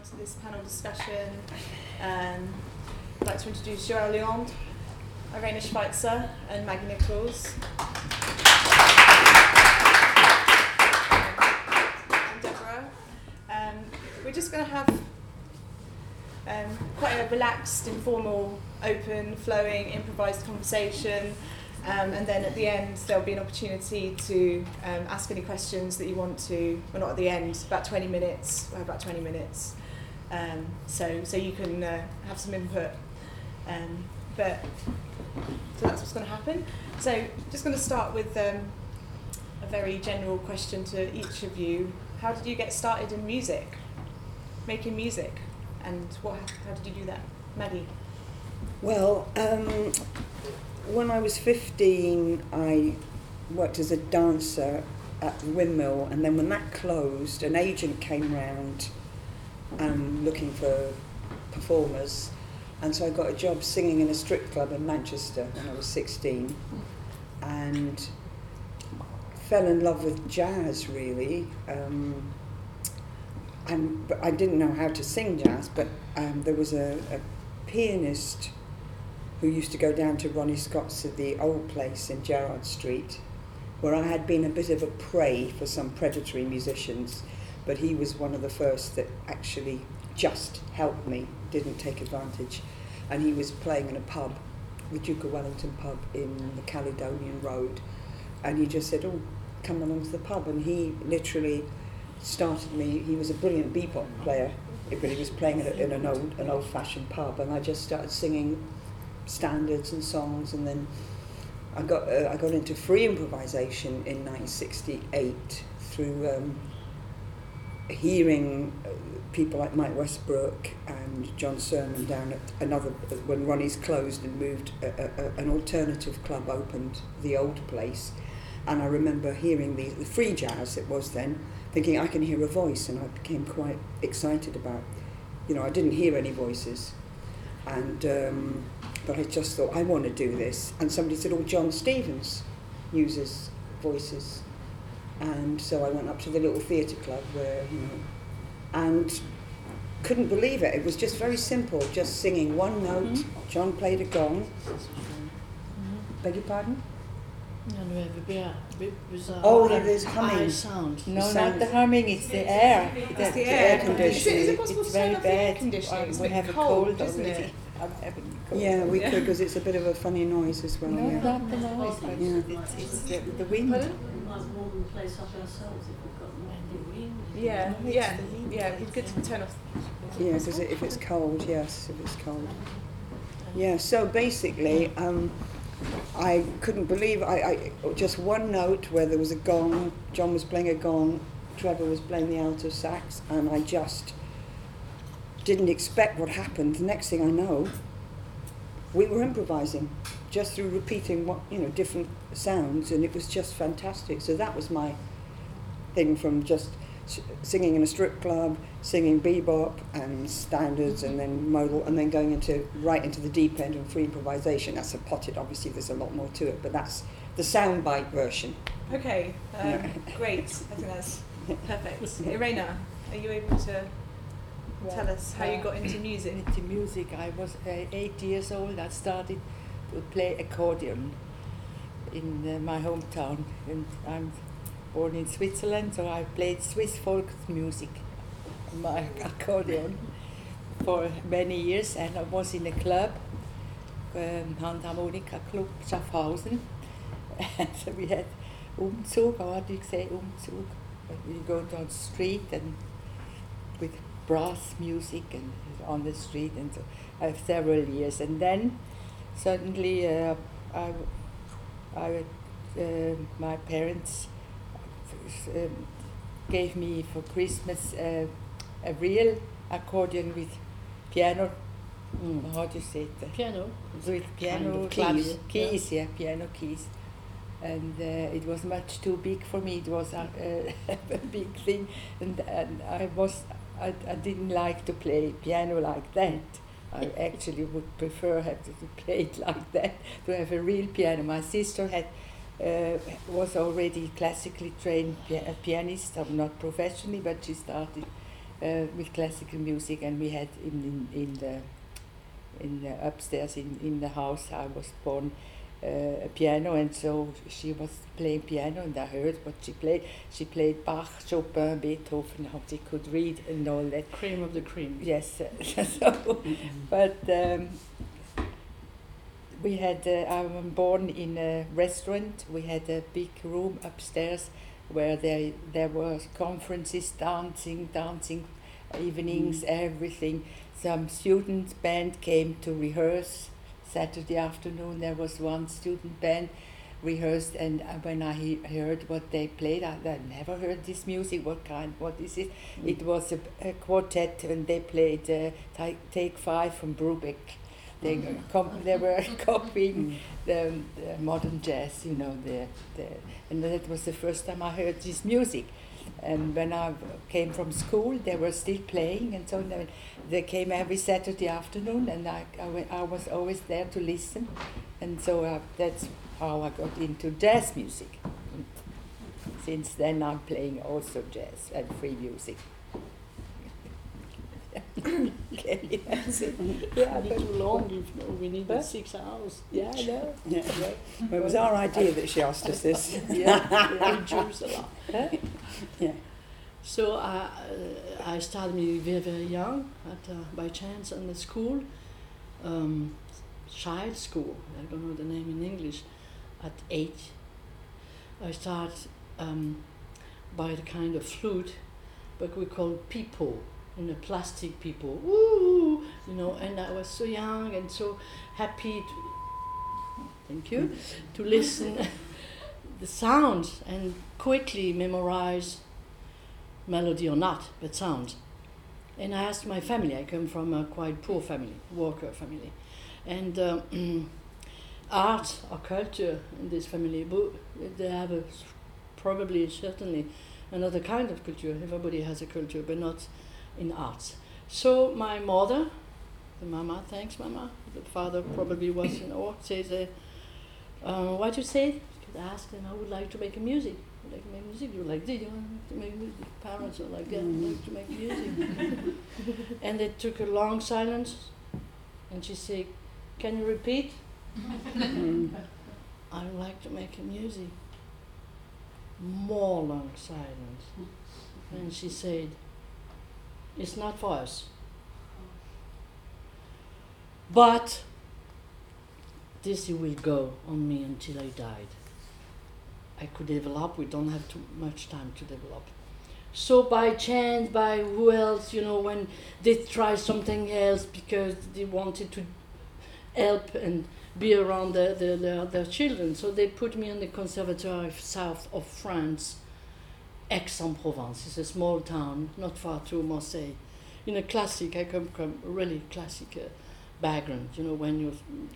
everyone to this panel discussion. Um, I'd like to introduce Joëlle Léandre, Irena Schweizer, and Maggie Nicols. and Deborah. Um, we're just going to have um, quite a relaxed, informal, open, flowing, improvised conversation. Um, and then at the end, there'll be an opportunity to um, ask any questions that you want to. Well, not at the end, about 20 minutes. We'll have about 20 minutes. Um, so, so you can uh, have some input. Um, but so that's what's going to happen. So, just going to start with um, a very general question to each of you. How did you get started in music? Making music, and what? How did you do that, Maggie? Well, um, when I was 15, I worked as a dancer at the windmill, and then when that closed, an agent came round um, looking for performers, and so I got a job singing in a strip club in Manchester when I was 16, and fell in love with jazz really. Um, and I didn't know how to sing jazz, but um, there was a, a pianist who used to go down to Ronnie Scott's at the old place in Gerrard Street, where I had been a bit of a prey for some predatory musicians, but he was one of the first that actually just helped me, didn't take advantage. And he was playing in a pub, the Duke of Wellington pub in the Caledonian Road. And he just said, Oh, come along to the pub. And he literally started me, he was a brilliant bebop player, but he was playing in, an old an old fashioned pub. And I just started singing standards and songs, and then I got uh, I got into free improvisation in 1968 through um, hearing uh, people like Mike Westbrook and John Surman down at another when Ronnie's closed and moved a, a, an alternative club opened the old place, and I remember hearing the, the free jazz it was then, thinking I can hear a voice, and I became quite excited about. You know, I didn't hear any voices, and. Um, but I just thought I want to do this. And somebody said, "Oh, John Stevens uses voices," and so I went up to the little theatre club where you know, and couldn't believe it. It was just very simple, just singing one note. Mm-hmm. John played a gong. Mm-hmm. Beg your pardon? No, no, oh, there's humming. Sound. No, sound. not the humming, it's the air. It's the, the air, air conditioning. Is it, is it possible it's to very bad. air conditioning? We bit have a cold, cold isn't already. it? Cold. Yeah, we Yeah. could because it's a bit of a funny noise as well. No, yeah. not the noise, Yeah. it's, it's the, the wind. Pardon? Yeah, No, it's yeah, the wind. yeah. It'd be good to turn off. Yeah, because if it's cold, yes, if it's cold. Yeah, so basically, um, I couldn't believe I, I just one note where there was a gong. John was playing a gong, Trevor was playing the alto sax, and I just didn't expect what happened. The next thing I know, we were improvising just through repeating what you know different sounds, and it was just fantastic. So that was my thing from just singing in a strip club, singing bebop and standards, and then modal, and then going into right into the deep end and free improvisation. That's a potted. Obviously, there's a lot more to it, but that's the soundbite version. Okay, um, great. I think that's perfect. Irena, are you able to tell us how you got into music? Into music, I was uh, eight years old. I started to play accordion in uh, my hometown, and I'm born in Switzerland, so I played Swiss folk music, on my accordion, for many years, and I was in a club, um, Handharmonika Club Schaffhausen, and so we had Umzug, what do you say, Umzug? You go down the street and with brass music and on the street, and so I have several years, and then suddenly uh, I, I, uh, my parents um, gave me for Christmas uh, a real accordion with piano. Mm. How do you say it? Piano. With piano of keys, keys, keys, yeah, piano keys. And uh, it was much too big for me. It was a, a big thing, and, and I was I, I didn't like to play piano like that. I actually would prefer have to, play it like that to have a real piano. My sister had uh, was already classically trained pia- pianist, um, not professionally, but she started uh, with classical music, and we had in in, in the in the upstairs in, in the house I was born uh, a piano, and so she was playing piano, and I heard what she played. She played Bach, Chopin, Beethoven, how she could read and all that. Cream of the cream. Yes, so, but um, we had. Uh, I was born in a restaurant. We had a big room upstairs where there there was conferences, dancing, dancing evenings, everything. Some student band came to rehearse. Saturday afternoon there was one student band rehearsed, and uh, when I he- heard what they played, I, I never heard this music. What kind? What is it? It was a, a quartet, and they played uh, Ta- Take Five from Brubeck. They, com- they were copying the, the modern jazz, you know, the, the, and that was the first time I heard this music. And when I came from school, they were still playing, and so they, came every Saturday afternoon, and I, I, I was always there to listen, and so uh, that's how I got into jazz music. Since then, I'm playing also jazz and free music. Okay, that's it. Yeah, Not but- too long. If no, we need six hours. yeah, I know. Yeah. Well, it was our idea that she asked us this. Yeah, reduce a lot. Yeah. So I, uh, I started me very, very young, at, uh, by chance, in the school, um, child school, I don't know the name in English, at eight. I started um, by the kind of flute, but we call people, a plastic people, you know, and I was so young and so happy to, thank you, to listen the sounds and quickly memorize melody or not, but sound. And I asked my family, I come from a quite poor family, worker family. And uh, art or culture in this family, but they have a, probably, certainly, another kind of culture. Everybody has a culture, but not in arts. So my mother, the mama, thanks mama, the father probably was in art, says, uh, uh, what you say? Could ask them, I would like to make a music. I would like to make music. You like, did you want to make music? Parents are like, yeah, I would like to make music. and they took a long silence, and she said, "Can you repeat?" Mm. I would like to make a music. More long silence, and she said, "It's not for us." But this will go on me until I died. I could develop. We don't have too much time to develop. So by chance, by who else, you know, when they try something else because they wanted to help and be around their, their, their, their children. So they put me in the conservatoire south of France, Aix-en-Provence. It's a small town, not far to Marseille. In a classic, I come from a really classic uh, background. You know, when you're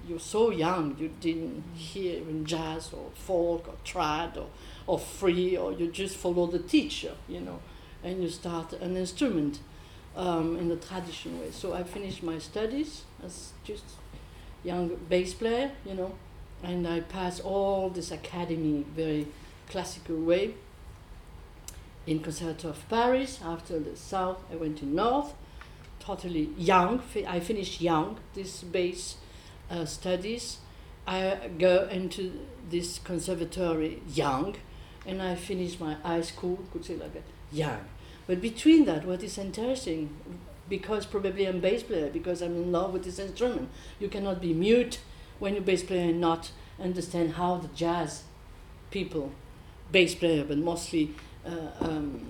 you're so young, you didn't hear in jazz or folk or trad or, or free, or you just follow the teacher, you know, and you start an instrument um, in the traditional way. So I finished my studies as just young bass player, you know, and I passed all this academy very classical way in Conservatoire of Paris. After the South, I went to North totally young. I finished young this bass uh, studies. I go into this conservatory young, and I finished my high school. Could say like that, young. But between that, what is interesting, because probably I'm bass player, because I'm in love with this instrument. You cannot be mute when you're bass player and not understand how the jazz people, bass player, but mostly um,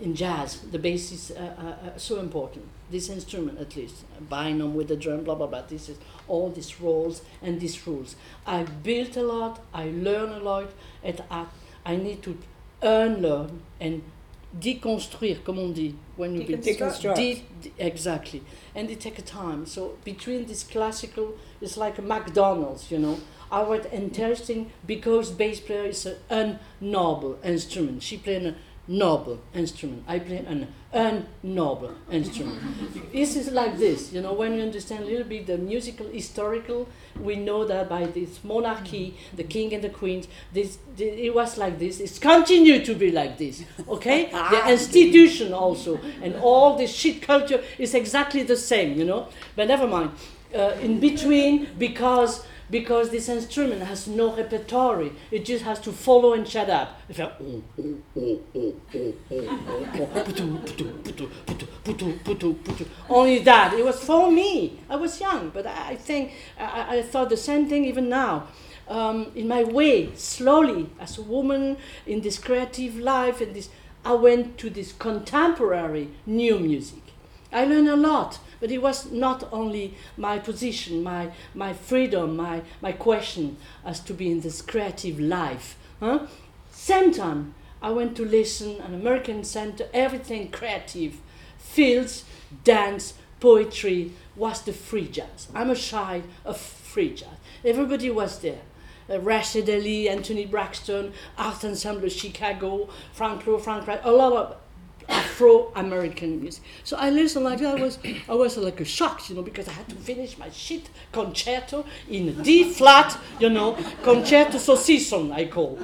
in jazz, the bass is uh, uh, uh, so important. This instrument, at least, binom with the drum, blah blah blah. This is all these roles and these rules. I built a lot. I learn a lot, and I, I need to unlearn and deconstruire, comme on dit, when you. Deconstruct. De- de- exactly, and it takes time. So between this classical, it's like a McDonald's, you know. I was interesting because bass player is an unnoble instrument. She played a noble instrument. I play an unnoble instrument. this is like this, you know, when you understand a little bit the musical historical, we know that by this monarchy, the king and the queens, this, this it was like this. It's continued to be like this, okay? the institution also, and all this shit culture is exactly the same, you know. But never mind. Uh, in between, because because this instrument has no repertory. It just has to follow and shut up. Only that. It was for me. I was young, but I think I, I thought the same thing even now. Um, in my way, slowly, as a woman in this creative life, and this, I went to this contemporary new music. I learned a lot but it was not only my position, my, my freedom, my, my question as to be in this creative life. Huh? Same time, I went to listen an American Center, everything creative, fields, dance, poetry was the free jazz. I'm a child of free jazz. Everybody was there. Uh, Rashied Ali, Anthony Braxton, Art Ensemble Chicago, Frank Lowe, Frank Wright, a lot of Afro-American music. So I listened like that. I was, I was like a shock, you know, because I had to finish my shit concerto in D flat, you know, concerto saucisson I call,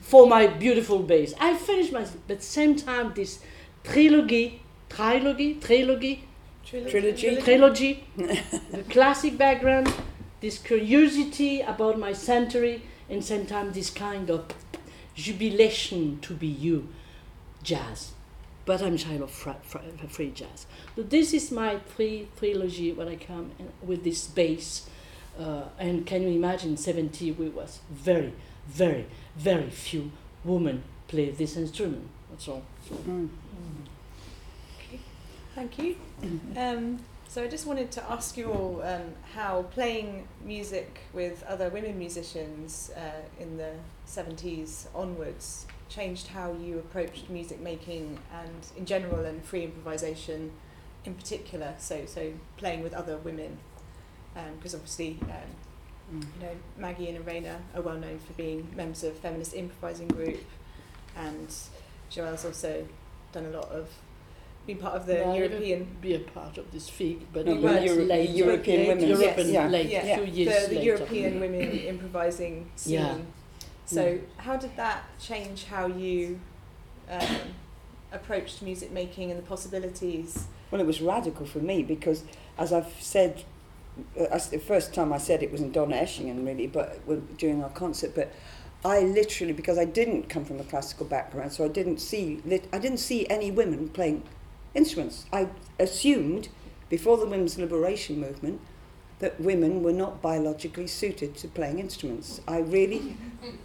for my beautiful bass. I finished my, but same time this trilogy, trilogy, trilogy, trilogy, trilogy, the classic background, this curiosity about my century, and same time this kind of jubilation to be you, jazz but I'm a child of free jazz. So this is my three trilogy when I come in, with this bass. Uh, and can you imagine 70 we was very, very, very few women play this instrument. That's all. So. Mm. Okay. Thank you. Um, so I just wanted to ask you all um, how playing music with other women musicians uh, in the 70s onwards changed how you approached music making and in general and free improvisation in particular so so playing with other women because um, obviously um, mm. you know Maggie and Irena are well known for being members of feminist improvising group and Joëlle's also done a lot of been part of the no, European be a part of this FIG but no, but Euro- late European women European yes. late yeah. few years the, the later. European women improvising scene yeah. So how did that change how you um, approached music making and the possibilities? Well, it was radical for me because, as I've said, uh, the first time I said it was in Donaueschingen really, but during our concert, but I literally because I didn't come from a classical background, so I didn't see I didn't see any women playing instruments. I assumed before the women's liberation movement that women were not biologically suited to playing instruments. I really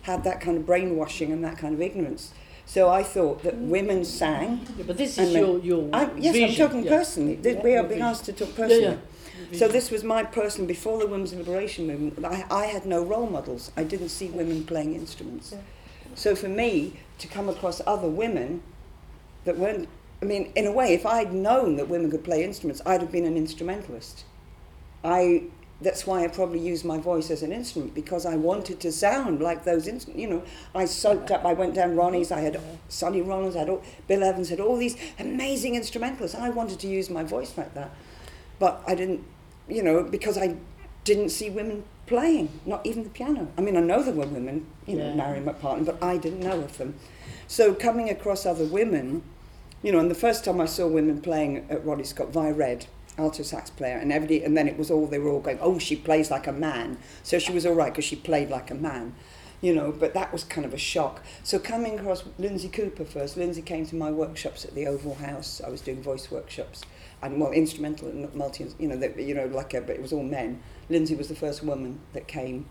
had that kind of brainwashing and that kind of ignorance. So I thought that mm. women sang. Yeah, but this is your, your I, Yes, vision. I'm talking yeah. personally. Yeah, we are being asked to talk personally. So this was my person before the women's liberation movement. I, I had no role models. I didn't see women playing instruments. So for me to come across other women that weren't, I mean, in a way, if I'd known that women could play instruments, I'd have been an instrumentalist. I that's why I probably used my voice as an instrument because I wanted to sound like those instruments. You know, I soaked up. I went down Ronnie's. I had Sonny Rollins. I had all, Bill Evans. Had all these amazing instrumentalists. I wanted to use my voice like that, but I didn't. You know, because I didn't see women playing, not even the piano. I mean, I know there were women. You know, Yeah. Mary McPartland, but I didn't know of them. So coming across other women, you know, and the first time I saw women playing at Ronnie Scott, Vi Redd, alto sax player, and everybody, and then it was all they were all going, oh, she plays like a man, so she was all right because she played like a man, you know. But that was kind of a shock. So coming across Lindsay Cooper first, Lindsay came to my workshops at the Oval House. I was doing voice workshops, and well, instrumental and multi, you know, you know, like a, but it was all men. Lindsay was the first woman that came.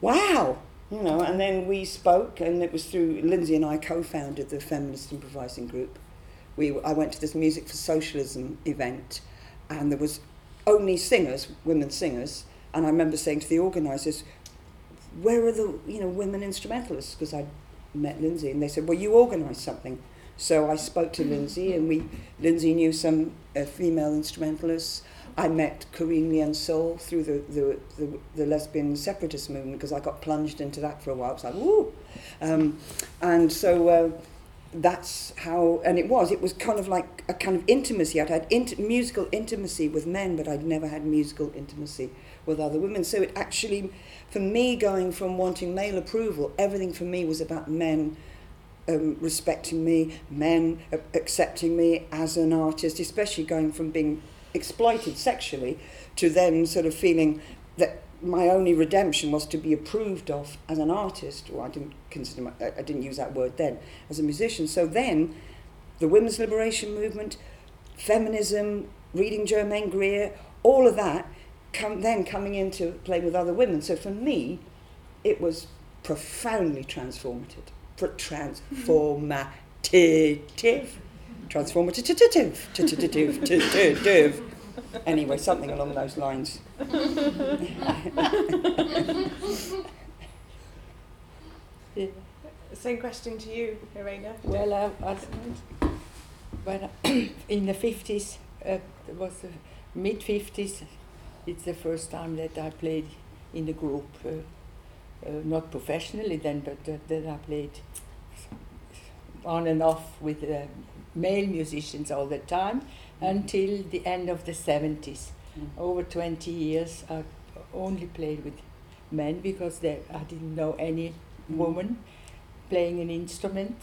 Wow, you know, and then we spoke, and it was through Lindsay and I co-founded the feminist improvising group. We, I went to this music for socialism event, and there was only singers, women singers, and I remember saying to the organisers, "Where are the you know women instrumentalists?" Because I met Lindsay, and they said, "Well, you organise something." So I spoke to Lindsay, and we Lindsay knew some uh, female instrumentalists. I met Corine Liensol through the, the, the, the lesbian separatist movement because I got plunged into that for a while. It was like, woo! Um, and so uh, that's how, and it was. It was kind of like a kind of intimacy. I'd had int- musical intimacy with men, but I'd never had musical intimacy with other women. So it actually, for me, going from wanting male approval, everything for me was about men um, respecting me, men uh, accepting me as an artist, especially going from being exploited sexually to then sort of feeling that my only redemption was to be approved of as an artist. Or I didn't consider my, I didn't use that word then as a musician. So then, the women's liberation movement, feminism, reading Germaine Greer, all of that, come then coming into play with other women. So for me, it was profoundly transformative. Pr- Transformative. Transformative. Transformative. Anyway, something along those lines. Yeah. Same question to you, Irena. Well, I, I, when I, in the 50s, uh, it was the mid 50s, it's the first time that I played in the group. Uh, uh, not professionally then, but uh, then I played on and off with uh, male musicians all the time until the end of the 70s. Over 20 years, I only played with men because they, I didn't know any Mm. woman playing an instrument.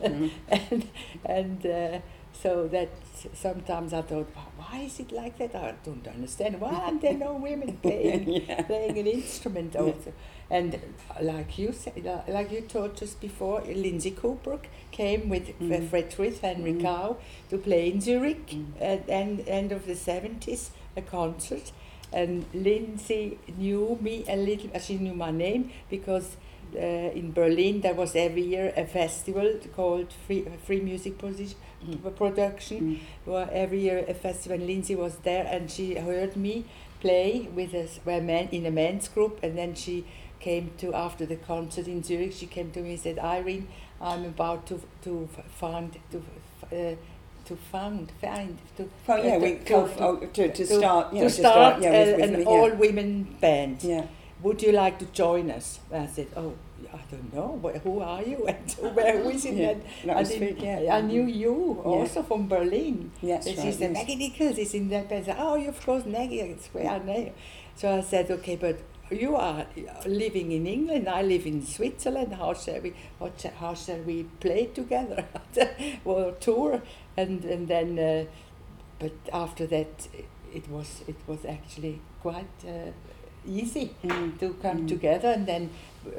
Mhm. and and uh, so that sometimes I thought, "Why- is it like that? I don't understand. Why aren't there no women playing yeah. playing an instrument Yeah. also? And uh, like you said, like you told just before, Lindsay Cooper came with Mhm. Fred Frith, Henry Mhm. Cow to play in Zurich Mm. at end end of the seventies, a concert. And Lindsay knew me a little. uh, She knew my name because uh, in Berlin there was every year a festival called Free, Free Music Position, Mm. Production. Mm. Every year a festival. And Lindsay was there, and she heard me play with a man in a men's group, and then she came to after the concert in Zurich. She came to me and said, "Irene, I'm about to to find to." Uh, to found, find, to, Oh yeah, uh, we to- to- oh, to, to start, you know, to start, yeah, a- with, with an me, all women band. yeah. Would you like to join us? I said, Oh, I don't know. Wh- Who are you? And where who is it? Yeah, And that I, didn't- yeah. I knew you Yeah. also from Berlin. Yes, and she right, said, yes. Maggie Nicols is in that band. Oh, you of course, Maggie, it's where I know. So I said, okay, but you are living in England, I live in Switzerland. How shall we, how, sh- how shall we play together? well, tour. And, and then, uh, but after that, it was, it was actually quite uh, easy Mm. to come Mm. together. And then uh,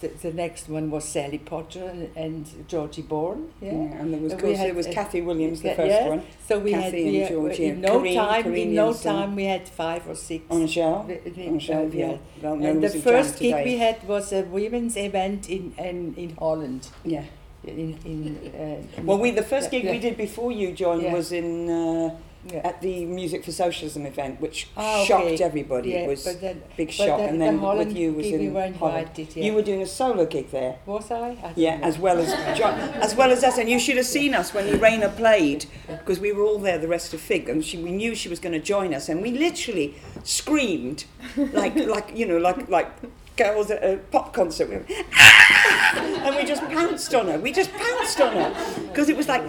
the, the next one was Sally Potter and, and Georgie Born. Yeah. Yeah. and there was, We course, had, there was uh, Kathy Williams, the first yeah. one, So we had Kathy and we Georgie in no Corinne- time. Corinne in no time, we had five or six. on a. The- the- On a uh, yeah. Well, And the first gig we had was a women's event in in, in Holland. Yeah. In, in, uh, Well, we the first gig yeah, we did before you joined Yeah. was in uh, yeah. at the Music for Socialism event, which Ah, okay. shocked everybody. It was then, big shock, then and then Holland with you was we in were Holland. invited. Yeah. You were doing a solo gig there. was I? I Yeah, know. as well as jo- as well as us, and you should have seen us when Irena played because we were all there, the rest of Fig, and she, we knew she was going to join us, and we literally screamed like like you know like like girls at a pop concert, we were, "Ah!" and we just pounced on her. We just pounced on her because it was like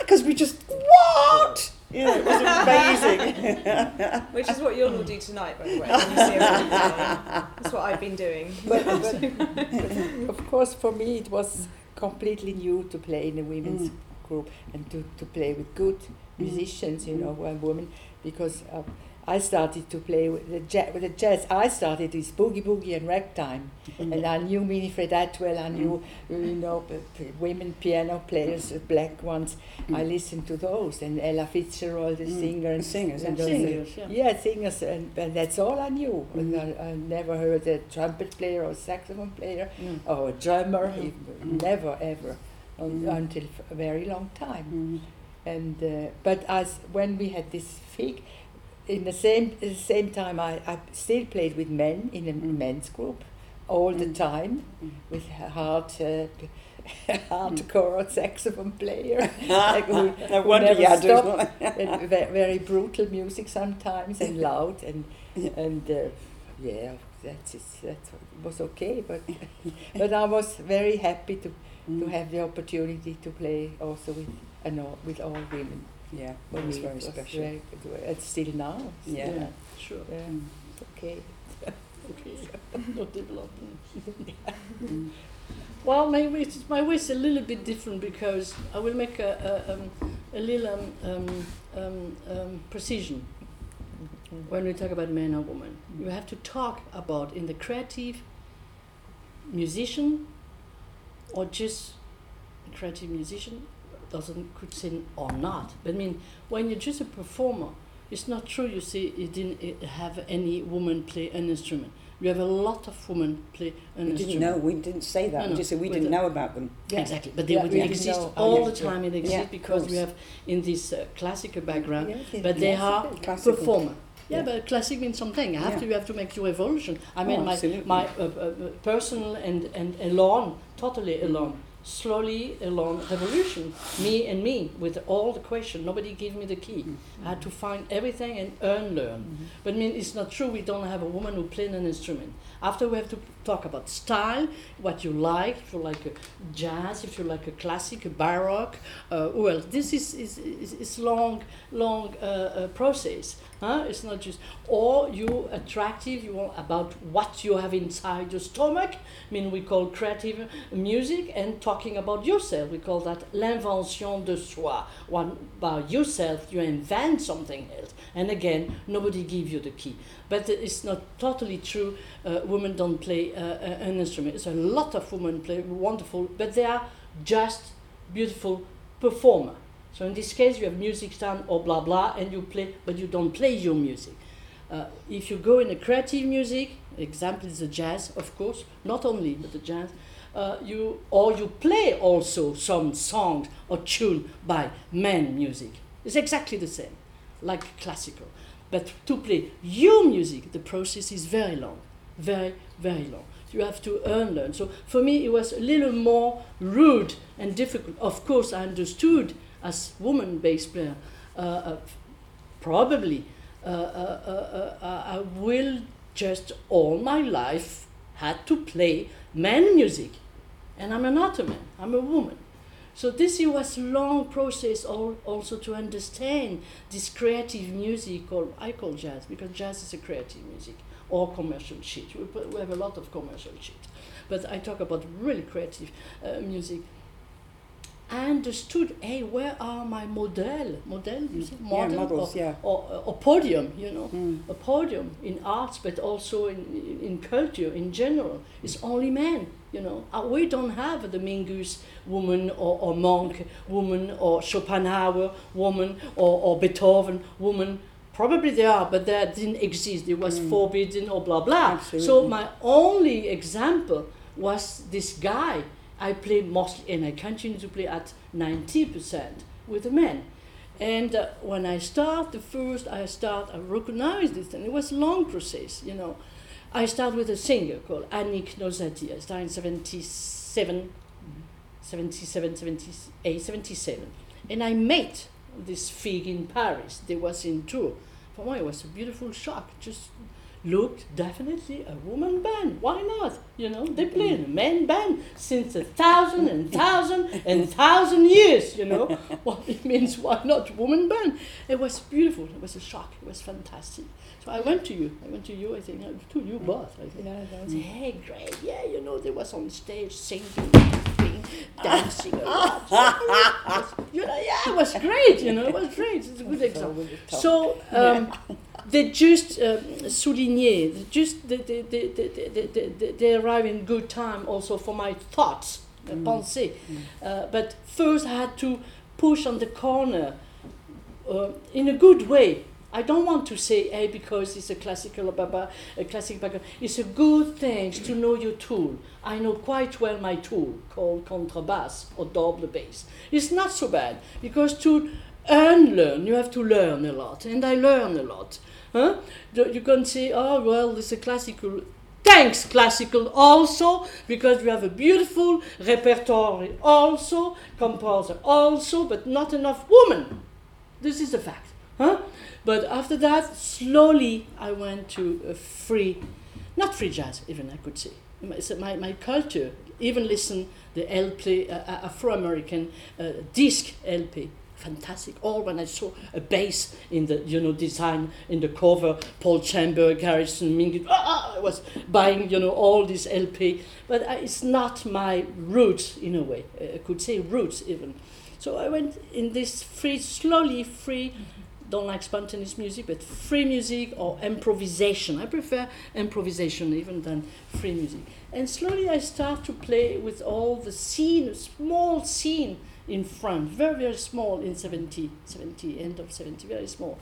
because we just what. Yeah, it was amazing. Which is what you'll all do tonight, by the way, when you see. That's what I've been doing. but, but of course, for me, it was completely new to play in a women's Mm. group and to, to play with good musicians, you know, and women, because uh, I started to play with the, ja- with the jazz. I started with boogie boogie and ragtime, and I knew Winifred Atwell. I knew, you know, p- p- women piano players, black ones. I listened to those, and Ella Fitzgerald, the Mm. singer, and Singers, and uh, Singers, yeah. yeah, singers, and, and that's all I knew. And. I, I never heard a trumpet player or saxophone player Mm. or a drummer, never ever, un- until a very long time. Mm. And uh, but as when we had this fig, in the same at the same time, I, I still played with men in a Mm. men's group all the Mm. time Mm. with hard. Uh, hardcore saxophone player Like who- no who wonder never stopped. and very brutal music sometimes and loud and Yeah. and uh, yeah that's that was okay but but I was very happy to to Mm. have the opportunity to play also with and all, with all women. Yeah, For it was me, very it was special. very good. It's still now. Yeah. Yeah, sure. yeah. Okay. Okay. no development. Mm. Well, my way, is- my way is a little bit different because I will make a, a, um, a little um, um, um, um, precision when we talk about man or woman. You have to talk about in the creative musician or just creative musician doesn't could sing or not. But I mean, when you're just a performer, it's not true. You see, you didn't uh, have any woman play an instrument. You have a lot of women play an We instrument. didn't know. We didn't say that. No, we no, just said we but didn't the- know about them. Yeah. Exactly, but they Yeah, would we exist know. Oh, all yeah. the time. It exists Yeah, because we have in this uh, classical background. Yes, but they are. Classical. performer. Yeah, Yeah. but classic means something. After Yeah. you have to make your evolution. I Oh, mean, my absolutely. my uh, uh, uh, personal and and alone, totally alone, slowly alone revolution. Me and me with all the question. Nobody gave me the key. I had to find everything and earn, learn. Mhm. But I mean, it's not true. We don't have a woman who plays an instrument. After we have to talk about style, what you like. If you like a jazz, if you like a classic, a baroque. Uh, well, this is is, is, is long, long uh, uh, process. Huh? It's not just or you attractive. You want about what you have inside your stomach. I mean, we call creative music and talking about yourself. We call that l'invention de soi. One by yourself, you invent something else. And again, nobody give you the key. But it's not totally true. Uh, women don't play uh, uh, an instrument. It's a lot of women play wonderful, but they are just beautiful performer. So in this case, you have music stand or blah blah, and you play, but you don't play your music. Uh, if you go in a creative music, example is the jazz, of course, not only but the jazz. Uh, you or you play also some songs or tune by men music. It's exactly the same, like classical. But to play your music, the process is very long, very very long. You have to earn learn. So for me, it was a little more rude and difficult. Of course, I understood as woman bass player, uh, uh, probably uh, uh, uh, uh, I will just all my life had to play man music, and I'm not a man. I'm a woman. So this it was a long process al- also to understand this creative music called I call jazz because jazz is a creative music or commercial shit. We, we have a lot of commercial shit, but I talk about really creative uh, music. I understood, hey, where are my model? Model, you say? Yeah, Model models. or, Yeah. or, or podium, you know Mm. a podium in arts, but also in, in, in culture in general. It's only men, you know. Uh, we don't have the Mingus woman or, or Monk woman or Schopenhauer woman or, or Beethoven woman. Probably they are, but that didn't exist. It was Mm. forbidden or blah blah. So my only example was this guy. I play mostly, and I continue to play at 90% with the men. And uh, when I start, the first I start, I recognize this, and it was a long process, you know. I start with a singer called Annick Nozati. I started in 77, 77, 78, 77. And I met this fig in Paris. They was in tour. For me, it was a beautiful shock. Just looked definitely a woman band. Why not? You know, they play in a man band since a thousand and thousand and thousand years. You know, well, it means why not woman band? It was beautiful. It was a shock. It was fantastic. So I went to you. I went to you. I think uh, to you both. I think. Yeah, I hey, great. Yeah, you know, they was on stage singing, dancing a lot. you know, yeah, it was great. You know, it was great. It's a good example. So um, they just um, souligner, they just they, they, they, they, they, arrive in good time also for my thoughts, uh, Mm. pensée. Mm. Uh, but first I had to push on the corner uh, in a good way. I don't want to say, hey, because it's a classical baba, a classic background. It's a good thing to know your tool. I know quite well my tool called contrabass or double bass. It's not so bad because to unlearn, you have to learn a lot, and I learn a lot. Huh? You can say, oh well, it's a classical. Thanks, classical also, because we have a beautiful repertoire also, composer also, but not enough women. This is a fact. Huh? But after that, slowly I went to free, not free jazz, even I could say. my, my, my culture. Even listen the LP, uh, uh, Afro-American uh, disc LP. Fantastic. All when I saw a bass in the you know design in the cover, Paul Chamber, Garrison Mingus, ah, I was buying you know all this LP. But it's not my roots in a way. I could say roots even. So I went in this free, slowly free don't like spontaneous music, but free music or improvisation. I prefer improvisation even than free music. And slowly I start to play with all the scene, small scene in front, very, very small in 70, 70, end of 70, very small.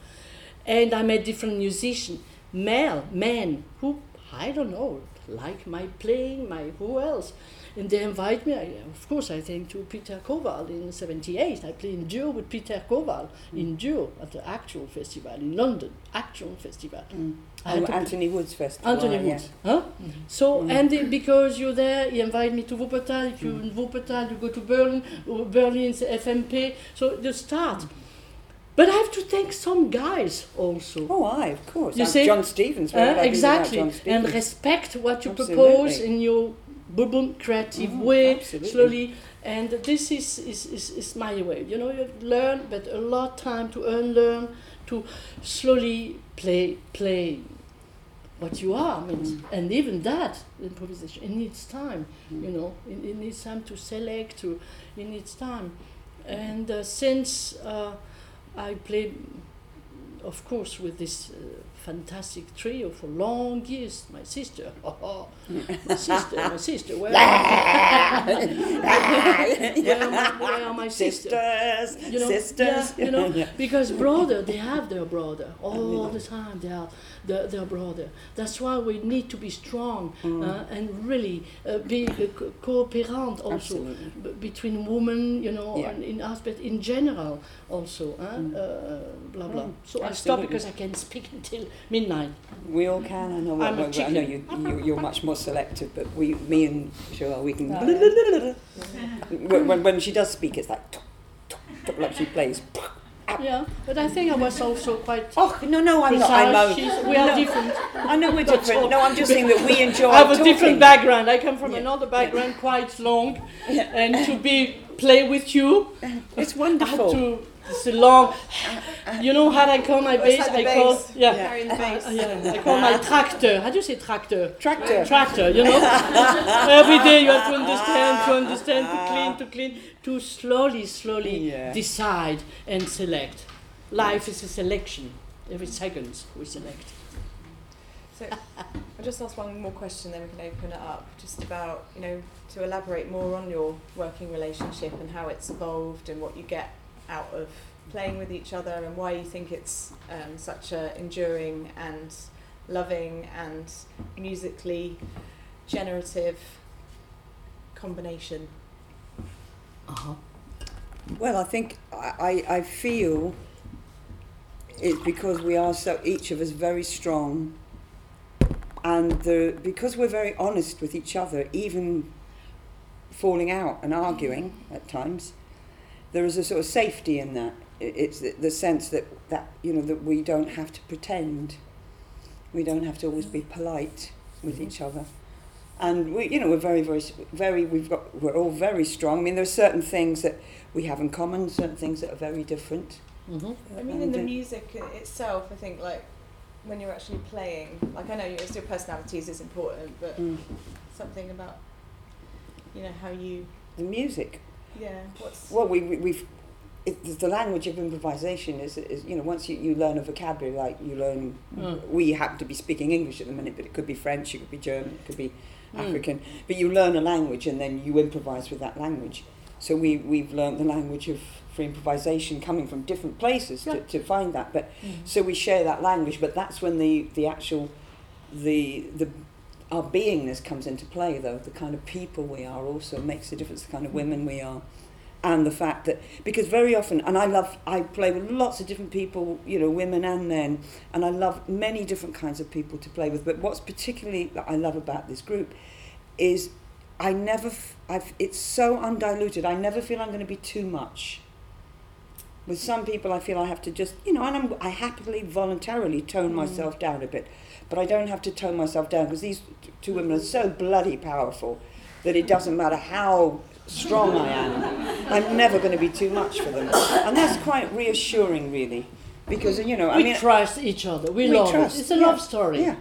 And I met different musicians, male, men, who, I don't know, like my playing, my who else. And they invite me, I, of course, I think to Peter Kowald in 78. I played in duo with Peter Kowald Mm. in duo at the actual festival in London, actual festival. Mm. Oh, Anthony Woods Festival. Anthony yeah. Woods. Huh? So, Mm. and because you're there, he invite me to Wuppertal. If you're Mm. in Wuppertal, you go to Berlin. Berlin's FMP. So you start. But I have to thank some guys also. Oh, I of course. You see? John Stevens. Uh, where would I be without exactly, John and respect what you Absolutely. propose in your bourbon creative Mm, way, absolutely. slowly. And this is, is, is, is my way. You know, you learn, but a lot time to unlearn, to slowly play play what you are. I mean, Mm. and even that improvisation, it needs time. Mm. You know, it, it needs time to select. To it needs time. And uh, since uh, I played, of course, with this uh, fantastic trio for long years. My sister, oh, my sister, my sister. Where, are my, where, are my, where are my sisters? Sisters, You know, sisters. yeah, you know, because brother, they have their brother all the time. They are their, their brother. That's why we need to be strong Mm. uh, and really uh, be uh, co- coopérant also b- between women, you know, Yeah. and in aspect in general also. Huh? Mm. Uh, blah blah. Mm, so I stop because I can speak until midnight. We all can. I know. I'm a well, I know you, you. You're much more selective, but we, me and Joëlle, we can. Oh, when, when- when she does speak, it's like, like she plays. Yeah, but I think I was also quite. Oh no, no, I'm not. I'm uh, a, we are no. different. I know we're different. No, I'm just saying that we enjoy. I have a talking. different background. I come from Yeah. another background, quite long, Yeah. and to be play with you, It's wonderful. to. It's a long. You know how I call my Well, it's bass? I call bass. yeah. Carrying the bass. Uh, yeah, I call my tractor. How do you say tractor? Tractor. Tractor, you know. Every day you have to understand, to understand, to clean, to clean, to slowly, slowly Yeah. decide and select. Life is a selection. Every second we select. So I'll just ask one more question, then we can open it up. Just about, you know, to elaborate more on your working relationship and how it's evolved and what you get out of playing with each other and why you think it's um, such a enduring and loving and musically generative combination. Uh-huh. Well, I think I, I, I feel it's because we are so each of us very strong, and the because we're very honest with each other, even falling out and arguing at times, there is a sort of safety in that. It's the, the sense that that you know that we don't have to pretend, we don't have to always be polite with each other and we, you know, we're very, very, very. We've got, we're all very strong. I mean, there are certain things that we have in common, certain things that are very different. hmm I mean, in the uh, music itself, I think like when you're actually playing, like I know your still personalities is important, but Mm. something about you know how you The music. Yeah what's Well, we, we we've. It, the language of improvisation is, is, you know, once you, you learn a vocabulary, like you learn, Mm. we happen to be speaking English at the minute, but it could be French, it could be German, it could be Mm. African. But you learn a language and then you improvise with that language. So we, we've learned the language of free improvisation coming from different places Yeah. to, to find that. But Mm. So we share that language, but that's when the, the actual the the our beingness comes into play though, the kind of people we are also makes a difference, the kind of women we are. And the fact that because very often and I love I play with lots of different people, you know, women and men, and I love many different kinds of people to play with. But what's particularly that I love about this group is I never I've, it's so undiluted. I never feel I'm going to be too much With some people, I feel I have to just, you know, and I'm, I happily, voluntarily tone Mm. myself down a bit. But I don't have to tone myself down because these two women are so bloody powerful that it doesn't matter how strong I am. I'm never going to be too much for them. And that's quite reassuring, really. Because, you know, I we mean, trust each other. We, we love trust, it. It's a yeah, love story. yeah.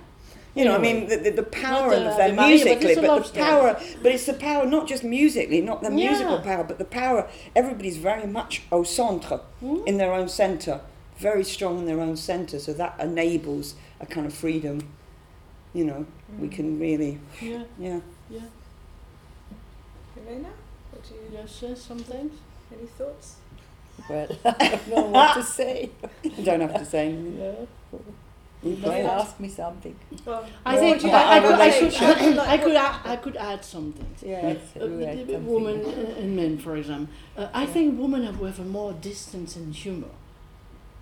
You know, I mean, the, the, the power uh, of them the money, but but, the story. power, but it's the power not just musically, not the musical power, but the power. Everybody's very much au centre, Hmm? in their own centre, very strong in their own centre. So that enables a kind of freedom. You know, we can really, Yeah, yeah. yeah. Elena, what do you, Yes, yes, some things. any thoughts? Well, I don't know what to say. You don't have to say anything. No. You Don't play it. ask me something. Well, I think what do you I, I, could, I, could. I could add, I could add some things. Yes, Uh, you had the- the something. women and men, for example. Uh, I think women have, have a more distance and humor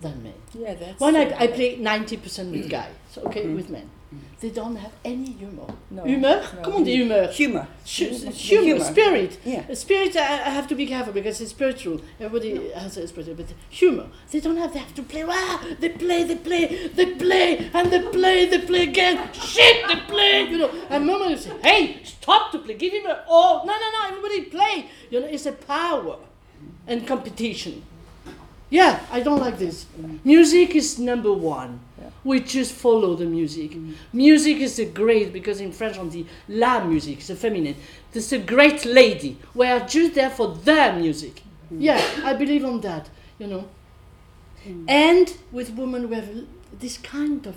than men. Yeah, that's When I, true. I play 90% with guys, okay, Mhm. with men, they don't have any humor. No, Humor? no. Comment on dit humor? Humour. Hu- humor, humour. spirit. Yeah. Spirit, I, I have to be careful because it's spiritual. Everybody has a spiritual, but humor. They don't have. They have to play. Wow! They play. They play. They play, and they play. They play again. Shit! They play. You know. And Mama will say, "Hey, stop to play. Give him a oh no no no! Everybody play. You know, it's a power and competition. Yeah, I don't like this. Music is number one. Yeah. We just follow the music. Mm. Music is a great because in French on the la music, it's a feminine. This a great lady. We are just there for the music. Mm. Yeah, I believe on that. You know. Mm. And with women, we have this kind of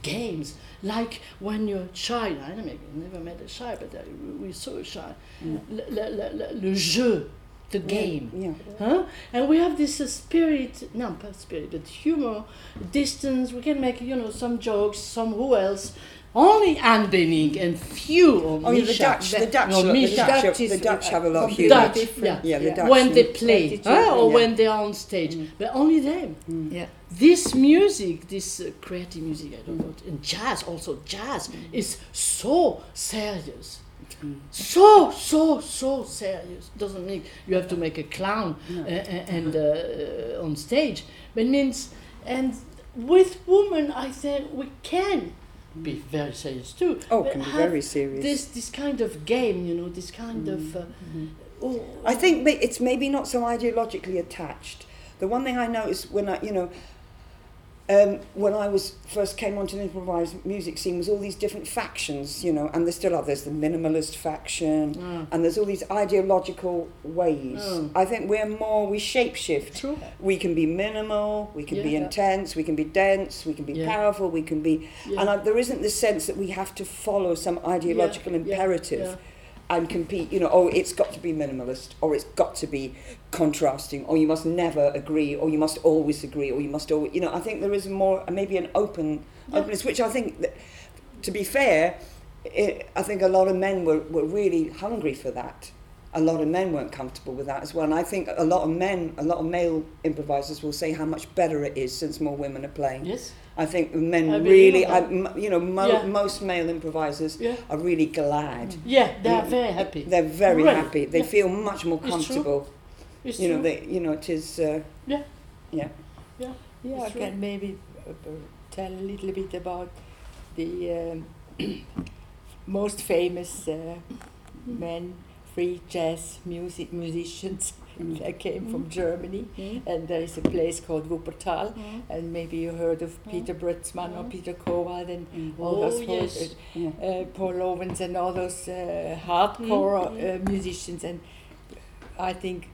games, like when you're a child. I never, met a child, but uh, we saw a child. Le, le, le, le jeu, the game. Yeah. Huh? And we have this uh, spirit, no, not spirit, but humor, distance. We can make, you know, some jokes, some who else. Only Han Bennink and few or Oh, yeah, the Dutch, the Dutch, no, the Misha. Dutch, Dutch the Dutch have a lot of completely humour. Dutch, different. yeah. Yeah, the Dutch. when they Mm. play, Attitude, huh? or yeah. when they are on stage, but only them. Yeah. This music, this uh, creative music, I don't know, and jazz also, jazz is so serious. So, so, so serious. Doesn't mean you have to make a clown uh, and uh, on stage, but means, and with women, I think we can be very serious too. Oh, can be very serious. This, this kind of game, you know, this kind of. Uh, oh, I think it's maybe not so ideologically attached. The one thing I noticed when I, you know, um, when I was first came onto the improvised music scene was all these different factions, you know, and there still are. There's the minimalist faction, Ah. and there's all these ideological ways. Oh. I think we're more we shapeshift. True. We can be minimal, we can be Yeah. intense, we can be dense, we can be Yeah. powerful, we can be, Yeah. and I, there isn't the sense that we have to follow some ideological yeah, imperative yeah. And compete. You know, oh, it's got to be minimalist, or it's got to be contrasting, or you must never agree, or you must always agree, or you must always. You know, I think there is more, maybe an open Yeah. openness, which I think, that, to be fair, it, I think a lot of men were, were really hungry for that. A lot of men weren't comfortable with that as well, and I think a lot of men, a lot of male improvisers will say how much better it is since more women are playing. Yes. I think men I really, I, you know, mo- Yeah. most male improvisers Yeah. are really glad. Yeah, they are Mm. very happy. They're very Right. happy. They Yeah. feel much more comfortable. It's true. comfortable. It's You know, true. they, you know, it is. Uh, Yeah. Yeah. Yeah. Yeah, I true. can maybe uh, uh, tell a little bit about the um, most famous uh, men, free jazz music musicians Mm. that came from Germany. Mm. And there is a place called Wuppertal, and maybe you heard of Peter Brötzmann or. Peter Kowald and all Oh, those yes. Yeah. uh, Paul Lovens and all those uh, hardcore uh, musicians. And I think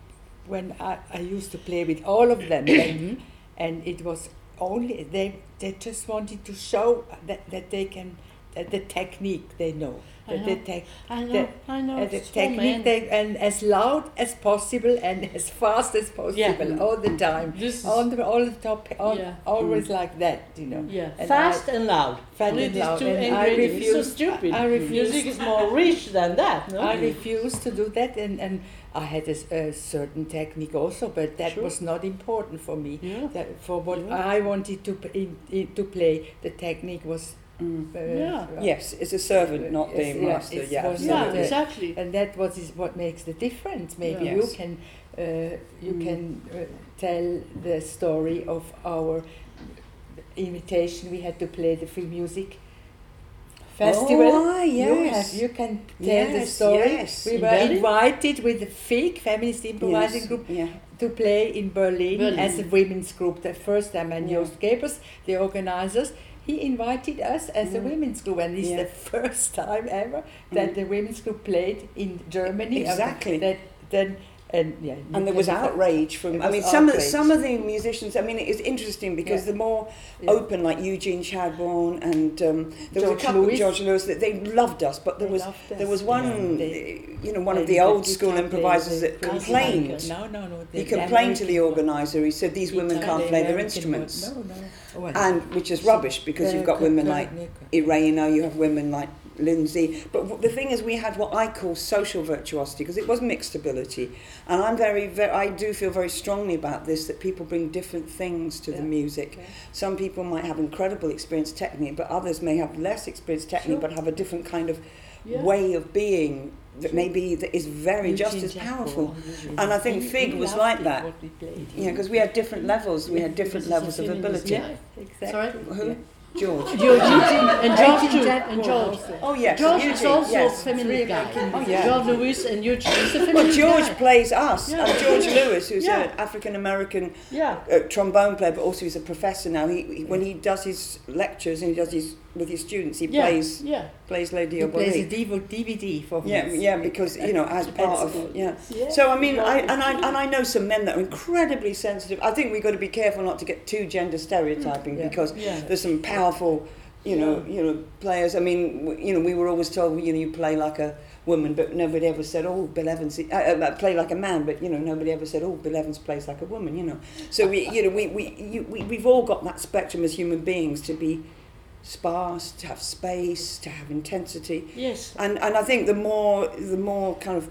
when I, I used to play with all of them, and, and it was only they they just wanted to show that, that they can that the technique they know. I That know. I the- I know. uh, the technique they, and as loud as possible and as fast as possible Yeah. all the time. This On the all the top, on, Yeah. always like that, you know. yeah, and fast and loud. Fast and loud, and I ingredients. It's so refuse- stupid. I refuse- Music is more rich than that, no? I refused to do that, and, and I had a, a certain technique also, but that Sure. was not important for me. yeah. That for what Yeah. I wanted to in, in, to play, the technique was Mm. Yeah. Yes, it's a servant, not the Yes, yeah, master. it's Yeah. Yeah, exactly. and that what is what makes the difference. Maybe Yeah. you can uh, you Mm. can uh, tell the story of our invitation. We had to play the free music festival. Oh, ah, You, yes. have, you can tell the story. yes. We were Berlin? invited with the FIG, Feminist Improvising Yes, Group, Yeah. to play in Berlin, Berlin. as a women's group. The first time, and Yeah. Jost Gebers, the organizers, he invited us as a women's group, and it's Yeah. the first time ever that Mm. the women's group played in Germany. Exactly. That then and yeah. And there was outrage from. I mean, some of some of the musicians. I mean, it is interesting because Yeah. the more Yeah. open, like Eugene Chadbourne and um, there George was a couple Lewis. George Lewis that they loved us, but there They was there was one. They- you know, one of the old school improvisers that complained. No, no, no. He complained to the organizer. He said these women can't play their instruments, No, no. Well, and which is rubbish because you've got women like Irena, you have women like Lindsay. But w- the thing is, we had what I call social virtuosity because it was mixed ability, and I'm very, very, I do feel very strongly about this that people bring different things to the music. Okay. Some people might have incredible experience technique, but others may have less experience technique, Sure. but have a different kind of Yeah. way of being that maybe that is very just as powerful. And I think He- Fig he was like that. what we played. You know, because we had different levels, we had different levels of ability. life. Exactly. Sorry? Who? George. George, and George too, and George. Oh yes, George Eugene, is also yes. a feminine guy. Oh, yeah. George Lewis and Eugene. He's a Well, feminine George guy. plays us, Yeah. and George Lewis, who's Yeah. an African American Yeah. uh, trombone player, but also he's a professor now. He, he when he does his lectures and he does his with his students, he Yeah. plays Yeah. plays Lady He plays a Oboli. DVD for Yeah, his- yeah, because you know, as part of yeah. yeah. So I mean, I, and I and I know some men that are incredibly sensitive. I think we've got to be careful not to get too gender stereotyping Yeah. because Yeah. there's some powerful, you know, you know, players. I mean, you know, we were always told, you know, you play like a woman, but nobody ever said, oh, Bill Evans, uh, uh, play like a man, but you know, nobody ever said, oh, Bill Evans plays like a woman, you know. So we, you know, we we you, we we've all got that spectrum as human beings to be sparse, to have space, to have intensity. Yes. And and I think the more the more kind of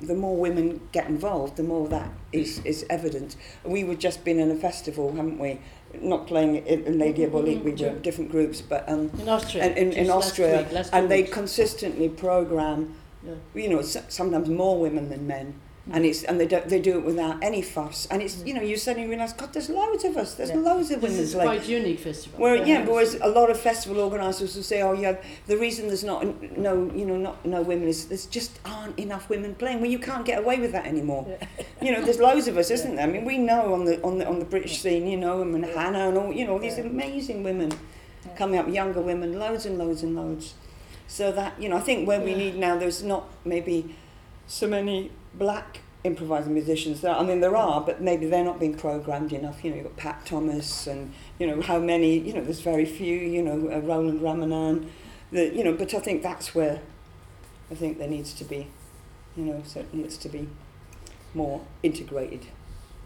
the more women get involved, the more that is is evident. We were just been in a festival, haven't we? Not playing in, Lady Mhm, Abolique, we mhm, were different groups, but um, In Austria. and in, in just last Austria, week, last and they weeks. consistently program, Yeah. you know, sometimes more women than men, and it's and they do, they do it without any fuss, and it's you know you suddenly realise, God, there's loads of us, there's Yeah. loads of This women is playing. quite unique festival. Well, yeah, but whereas a lot of festival organisers will say, "Oh, yeah, the reason there's not no, you know, not no women is there's just aren't enough women playing." Well, you can't get away with that anymore. You know, there's loads of us, isn't there? I mean, we know on the on the on the British scene, you know, mean, Hannah and all, you know, all these Yeah. amazing women Yeah. coming up, younger women, loads and loads and loads. So that you know, I think where we need now, there's not maybe so many black improvising musicians. There, I mean, there are, but maybe they're not being programmed enough. You know, you've got Pat Thomas, and you know how many. You know, there's very few. You know, uh, Roland Ramanan. The you know, but I think that's where I think there needs to be. You know, so it needs to be more integrated.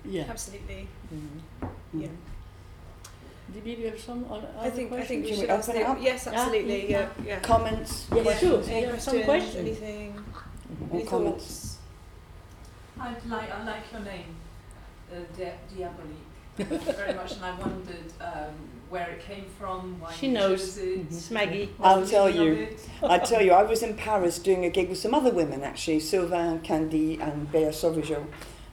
Yeah. Absolutely. Mm. Yeah. Did you have some other I think I think we Should ask open the up? yes, absolutely. Yeah, yeah. Comments, Yeah, questions, sure. Any Yeah, some questions? questions. Anything? or Any comments. thoughts? I like I like your name, uh, Di- Diabolique, very much, and I wondered um, where it came from. Why She you knows. chose it. It's Maggie. I'll the tell meaning you. of it. I tell you, I was in Paris doing a gig with some other women actually, Sylvain Candy and Bea Sauvageau,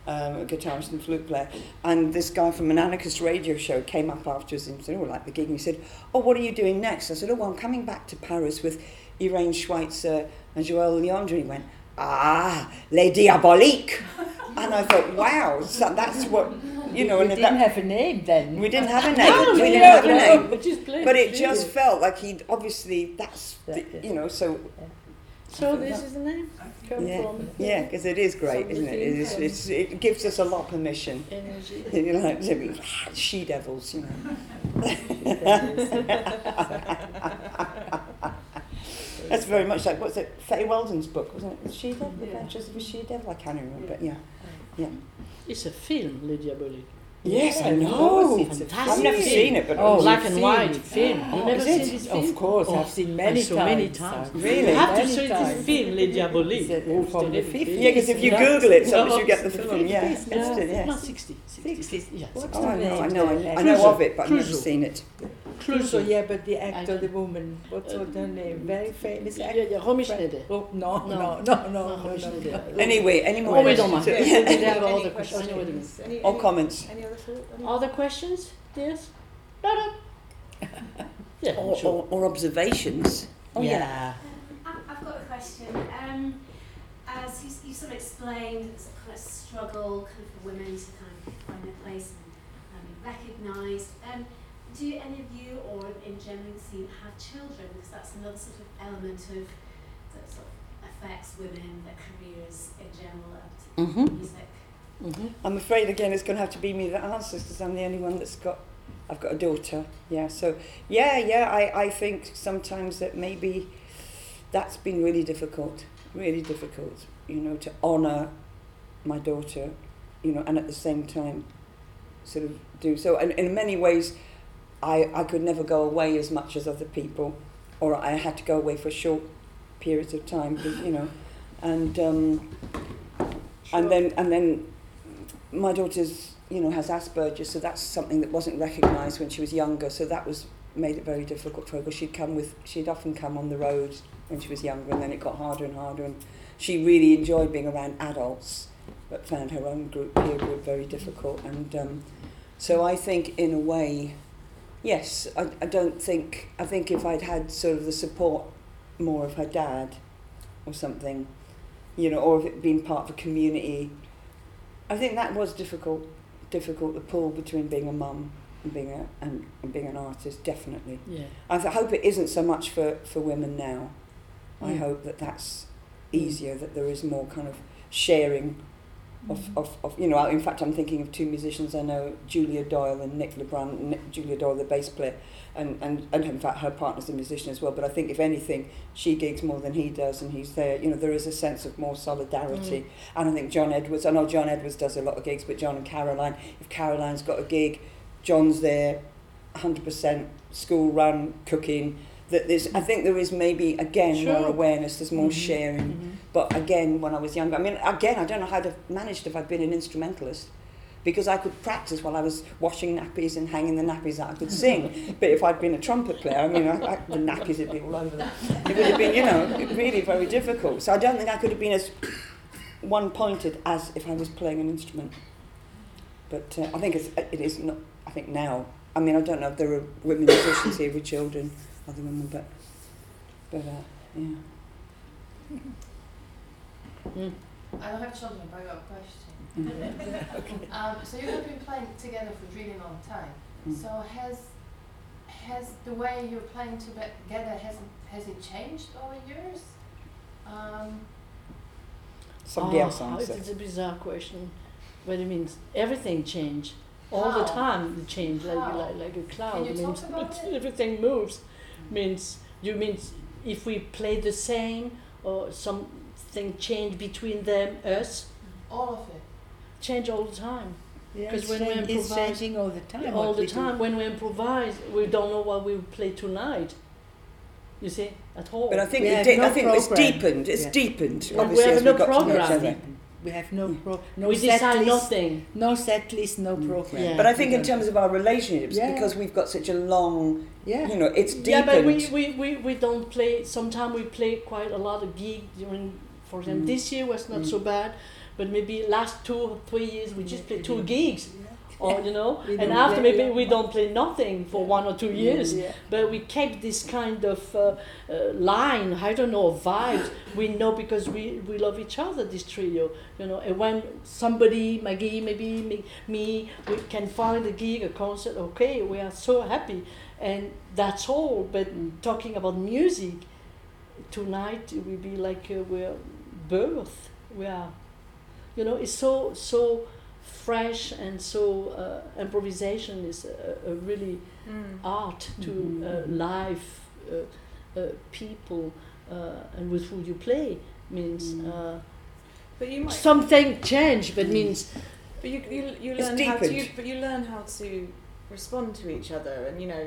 um, a guitarist and flute player. And this guy from an anarchist radio show came up afterwards and said, Oh, I like the gig. And he said, Oh, what are you doing next? I said, Oh, well, I'm coming back to Paris with Irene Schweizer and Joëlle Léandre. And he went, Ah, Les Diaboliques. and I thought, Wow, so that's what, you know, we and didn't that, have a name then. we didn't have a name. No, we didn't no, have a name. but just But it, it just really. felt like he'd obviously, that's, the, you know, so So this is the name? Come Yeah, from yeah, because it is great, isn't it? It, is, it's, it gives us a lot of permission. energy. You know, to be she devils, you know. That's very much like what's it? Fay Weldon's book, wasn't it? She Devil, Yeah. Adventures of a She Devil. I can't remember, but yeah, yeah. It's a film, Le Diabolique. Yes, I know. it's Fantastic. I've never film. seen it, but Oh, Black you've and seen white film. Oh, You've never seen it? this film? Of course, Oh, I've seen I many saw times. many times. Really? You have to Many show times. this film, Les Diaboliques. It's, uh, from the the 50s. yeah, because if you Yeah. Google it, sometimes No, you get the the film. Yeah, 50s, that's it. No, Yes. 60. 60. Yeah, What's Oh, I know, I know, I, I know of it, but I've never seen it. Clouzot. yeah, but the actor, I the woman, what's Uh, her name? Very famous Yeah, actor. yeah, Romy Schneider. Oh, no, No. no, no, no, no, Romy no, no. Schneider. Anyway, any more Oh, we don't mind. questions? Yeah. Any- They have any other questions. I know what you mean. questions? Any, Or any- comments? Any other thought? Any- Other questions, dears? No, no. Yeah, Or, sure. or, or observations? Oh, yeah. Um, I- I've got a question. Um, as you, you sort of explained, it's a kind of struggle kind of for women to kind of find their place and um, be recognised. Um, do any of you, or in general, seem have children? Because that's another sort of element of that sort of affects women, their careers in general, and Mm-hmm. music. Mhm. I'm afraid again it's going to have to be me that answers because I'm the only one that's got. I've got a daughter. Yeah. So yeah, yeah. I I think sometimes that maybe that's been really difficult, really difficult. You know, to honour my daughter, you know, and at the same time, sort of do so. And in many ways, I I could never go away as much as other people, or I had to go away for short periods of time because you know, and. Um, and then and then my daughter's you know has Asperger's, so that's something that wasn't recognised when she was younger. So that was made it very difficult for her. Because she'd come with she'd often come on the road when she was younger, and then it got harder and harder. And she really enjoyed being around adults, but found her own group peer group very difficult. And um, so I think in a way, yes, I, I don't think I think if I'd had sort of the support more of her dad or something, you know, or if it been part of a community. I think that was difficult, difficult the pull between being a mum and being a and, and being an artist. Definitely, Yeah. I th- hope it isn't so much for for women now. I Mm. hope that that's easier, that there is more kind of sharing of, of, of you know, in fact, I'm thinking of two musicians I know, Julia Doyle and Nick LeBrun. Nick, Julia Doyle, the bass player, and, and, and in fact, her partner's a musician as well. But I think, if anything, she gigs more than he does, and he's there. You know, there is a sense of more solidarity. Mm. And I think John Edwards, I know John Edwards does a lot of gigs, but John and Caroline, if Caroline's got a gig, John's there, 100% school run, cooking. That there's, I think there is maybe again more awareness. There's more Mhm. sharing. Mhm. But again, when I was younger, I mean, again, I don't know how I'd have managed if I'd been an instrumentalist. Because I could practice while I was washing nappies and hanging the nappies out. I could sing. but if I'd been a trumpet player, I mean, I, I, the nappies would be all over them. It would have been, you know, really very difficult. So I don't think I could have been as one-pointed as if I was playing an instrument. But uh, I think it's, it is not, I think now, I mean, I don't know if there are women musicians here with children, other women, but, but uh, yeah. Mm. I don't have children, but I got a question. um, so you have been playing together for a really long time. Mm. So has has the way you're playing together has it, has it changed over years? Um, Somebody oh, else answer. It's a bizarre question. But it means everything change. All the time it change like, like like a cloud. you means talk about it? everything moves. Means you mean if we play the same or something change between them, us, all of it. change all the time. Yeah, 'Cause it's, when we chang- it's improvise- changing all the time. all the we do. time. When we improvise, we don't know what we will play tonight. You see, at all. But I think We the have no I think it's deepened. It's Yeah. deepened. And Obviously, we have as no we got to know each program. Other. We have no pro- no we set decide list, nothing. no set list, no Mm. program. Yeah. But I think in terms of our relationships, Yeah. because we've got such a long, yeah, you know, it's deepened. Yeah, but we, we, we, we don't play. Sometimes we play quite a lot of gig during. For example, Mm. this year was not Mm. so bad, but maybe last two or three years we just play two gigs, or you know, and after maybe yeah. we don't play nothing for one or two years. Yeah. But we kept this kind of uh, uh, line, I don't know, vibe. We know because we, we love each other, this trio, you know. And when somebody, Maggie, maybe me, me, we can find a gig, a concert, okay, we are so happy. And that's all. But talking about music, tonight it will be like uh, we're birth. We are, you know, it's so, so fresh and so uh, improvisation is a, a really Mm. art to Mhm. uh, live uh, uh, people uh, and with who you play means Mm. uh, But you might. something change but Mm. means But you you, you It's learn how to. You, but you learn how to respond to each other, and you know,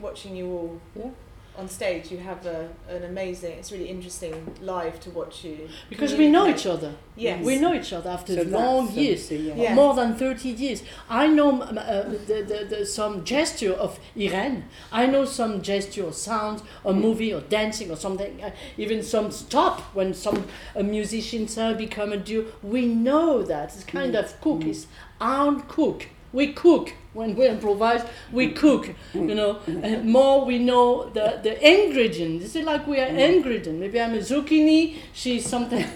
watching you all. Yeah. On stage, you have a, an amazing. It's really interesting live to watch you Because we know each other. Yes. We know each other after So long years. something, yeah. Yeah. More than 30 years. I know uh, the, the, the, some gesture of Irene. I know some gesture or sound or movie or dancing or something. Uh, even some stop when some uh, musicians uh, become a duo. We know that. It's kind of cook. It's our cook. We cook when we improvise. We cook. You know, and more we know the, the ingredient. It's like we are ingredient. Maybe I'm a zucchini. She's something.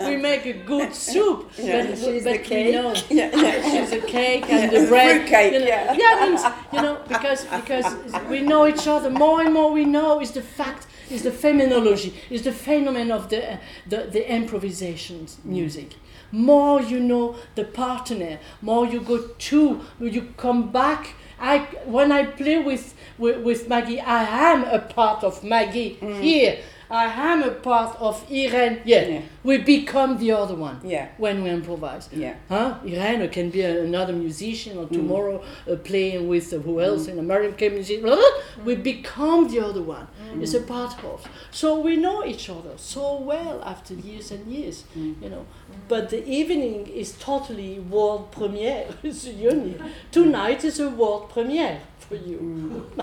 we make a good soup. Yeah, but she's but we cake. know Yeah, yeah. she's a cake and the bread. cake, you know, yeah. yeah, means, you know, because because we know each other more and more. We know is the fact is the phenomenology is the phenomenon of the the, the improvisations music. More you know the partner, more you go to, you come back. I when I play with with, with Maggie, I am a part of Maggie mm. here. I am a part of Irene. Yeah, Yeah. we become the other one Yeah, when we improvise. yeah. Huh? Irene can be a, another musician, or mm. tomorrow uh, playing with uh, who else mm. in American music. blah, blah, blah. We mm. become the other one. It's a part of. So we know each other so well after years and years, you know. But the evening is totally world premiere. it's unique. Tonight is a world premiere for you.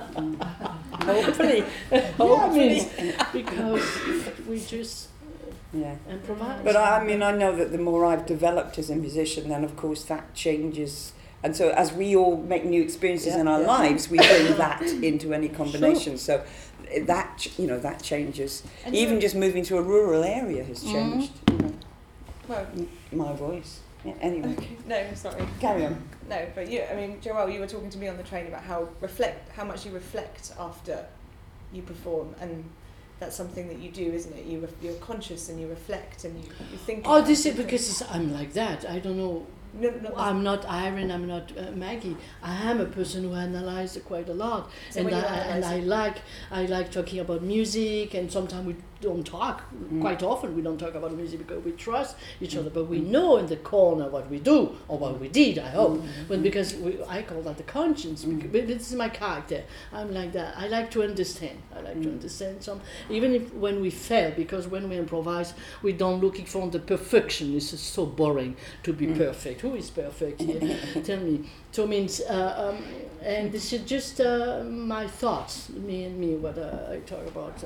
Hopefully, hopefully, because we just Yeah. improvise. But I, mean, I know that the more I've developed as a musician, then of course that changes. And so, as we all make new experiences Yeah, in our yeah. lives, we bring that into any combination. So, eh, that you know that changes. And Even just moving to a rural area has Mhm. changed. You know, well, my voice. Yeah, anyway, okay. No, sorry. carry on. No, but you. I mean, Joëlle, you were talking to me on the train about how reflect, how much you reflect after you perform, and that's something that you do, isn't it? You you're conscious and you reflect and you, you think. Oh, this is because it's, I'm like that. I don't know. No, no, no. I'm not Irene. I'm not uh, Maggie. I am a person who analyzes quite a lot, So and I, and I like I like talking about music. And sometimes we don't talk. Mm. Quite often we don't talk about music because we trust each other, but we know in the corner what we do or what we did. I hope, but because we, I call that the conscience. But this is my character. I'm like that. I like to understand. I like to understand some, even if when we fail, because when we improvise, we don't looking for the perfection. It's so boring to be perfect. Who is perfect here? Tell me. So means, uh, um, and this is just uh, my thoughts, me and me, what uh, I talk about,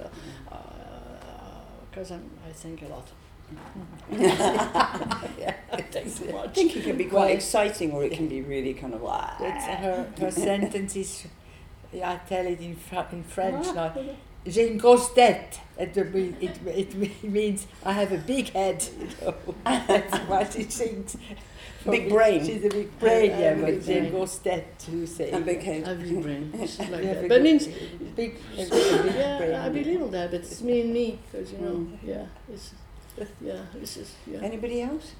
because I'm I think a lot. Mm-hmm. yeah. I think so I think it can be quite Well- exciting, or it can be really kind of like. That's her, her sentence is, I tell it in, Fr- in French ah. now. J'ai une grosse tête. It, it, it, it means I have a big head. You know? That's what she thinks. For Big brain. She's a big brain, yeah, but big j'ai une brain. to say. A big head. I have brain. It's like You have that. But good- means big, big, big yeah, brain. I believe in that, but it's me and me, because you know, Mm. yeah, it's yeah, this is yeah. Anybody else?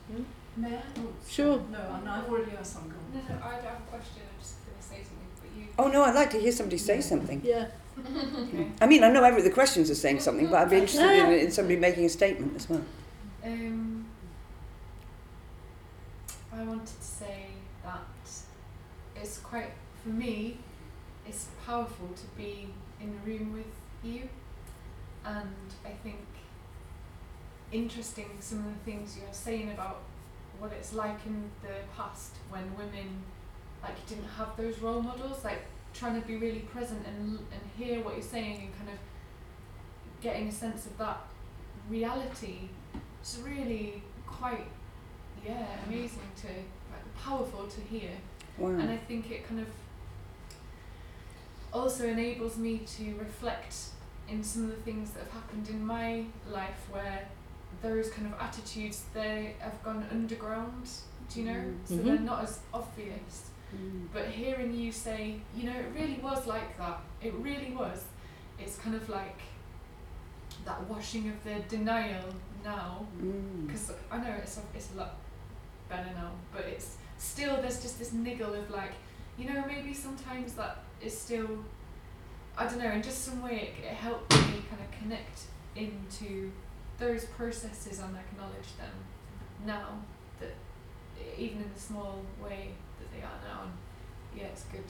May I? Oh, Sure. No, I- no, I've already asked some. On. No, no, I have a question. I'm just going to say something, but you. Oh no, I'd like to hear somebody say something. Yeah. Okay. I mean, I know every the questions are saying something, but I'd be interested in, in somebody making a statement as well. Um, I wanted to say that it's quite, for me, it's powerful to be in a room with you, and I think interesting some of the things you're saying about what it's like in the past when women like didn't have those role models, like trying to be really present and and hear what you're saying and kind of getting a sense of that reality it's really quite yeah amazing to like powerful to hear. Wow. and I think it kind of also enables me to reflect in some of the things that have happened in my life where those kind of attitudes they have gone underground do you know? So they're not as obvious. Mm. but hearing you say you know it really was like that. It really was. It's kind of like that washing of the denial now. Mm. because I know it's it's a lot better now, but it's still there's just this niggle of like, you know, maybe sometimes that is still, I don't know, in just some way it, it helped me kind of connect into those processes and acknowledge them now that even in the small way that they are now, and yeah, it's good.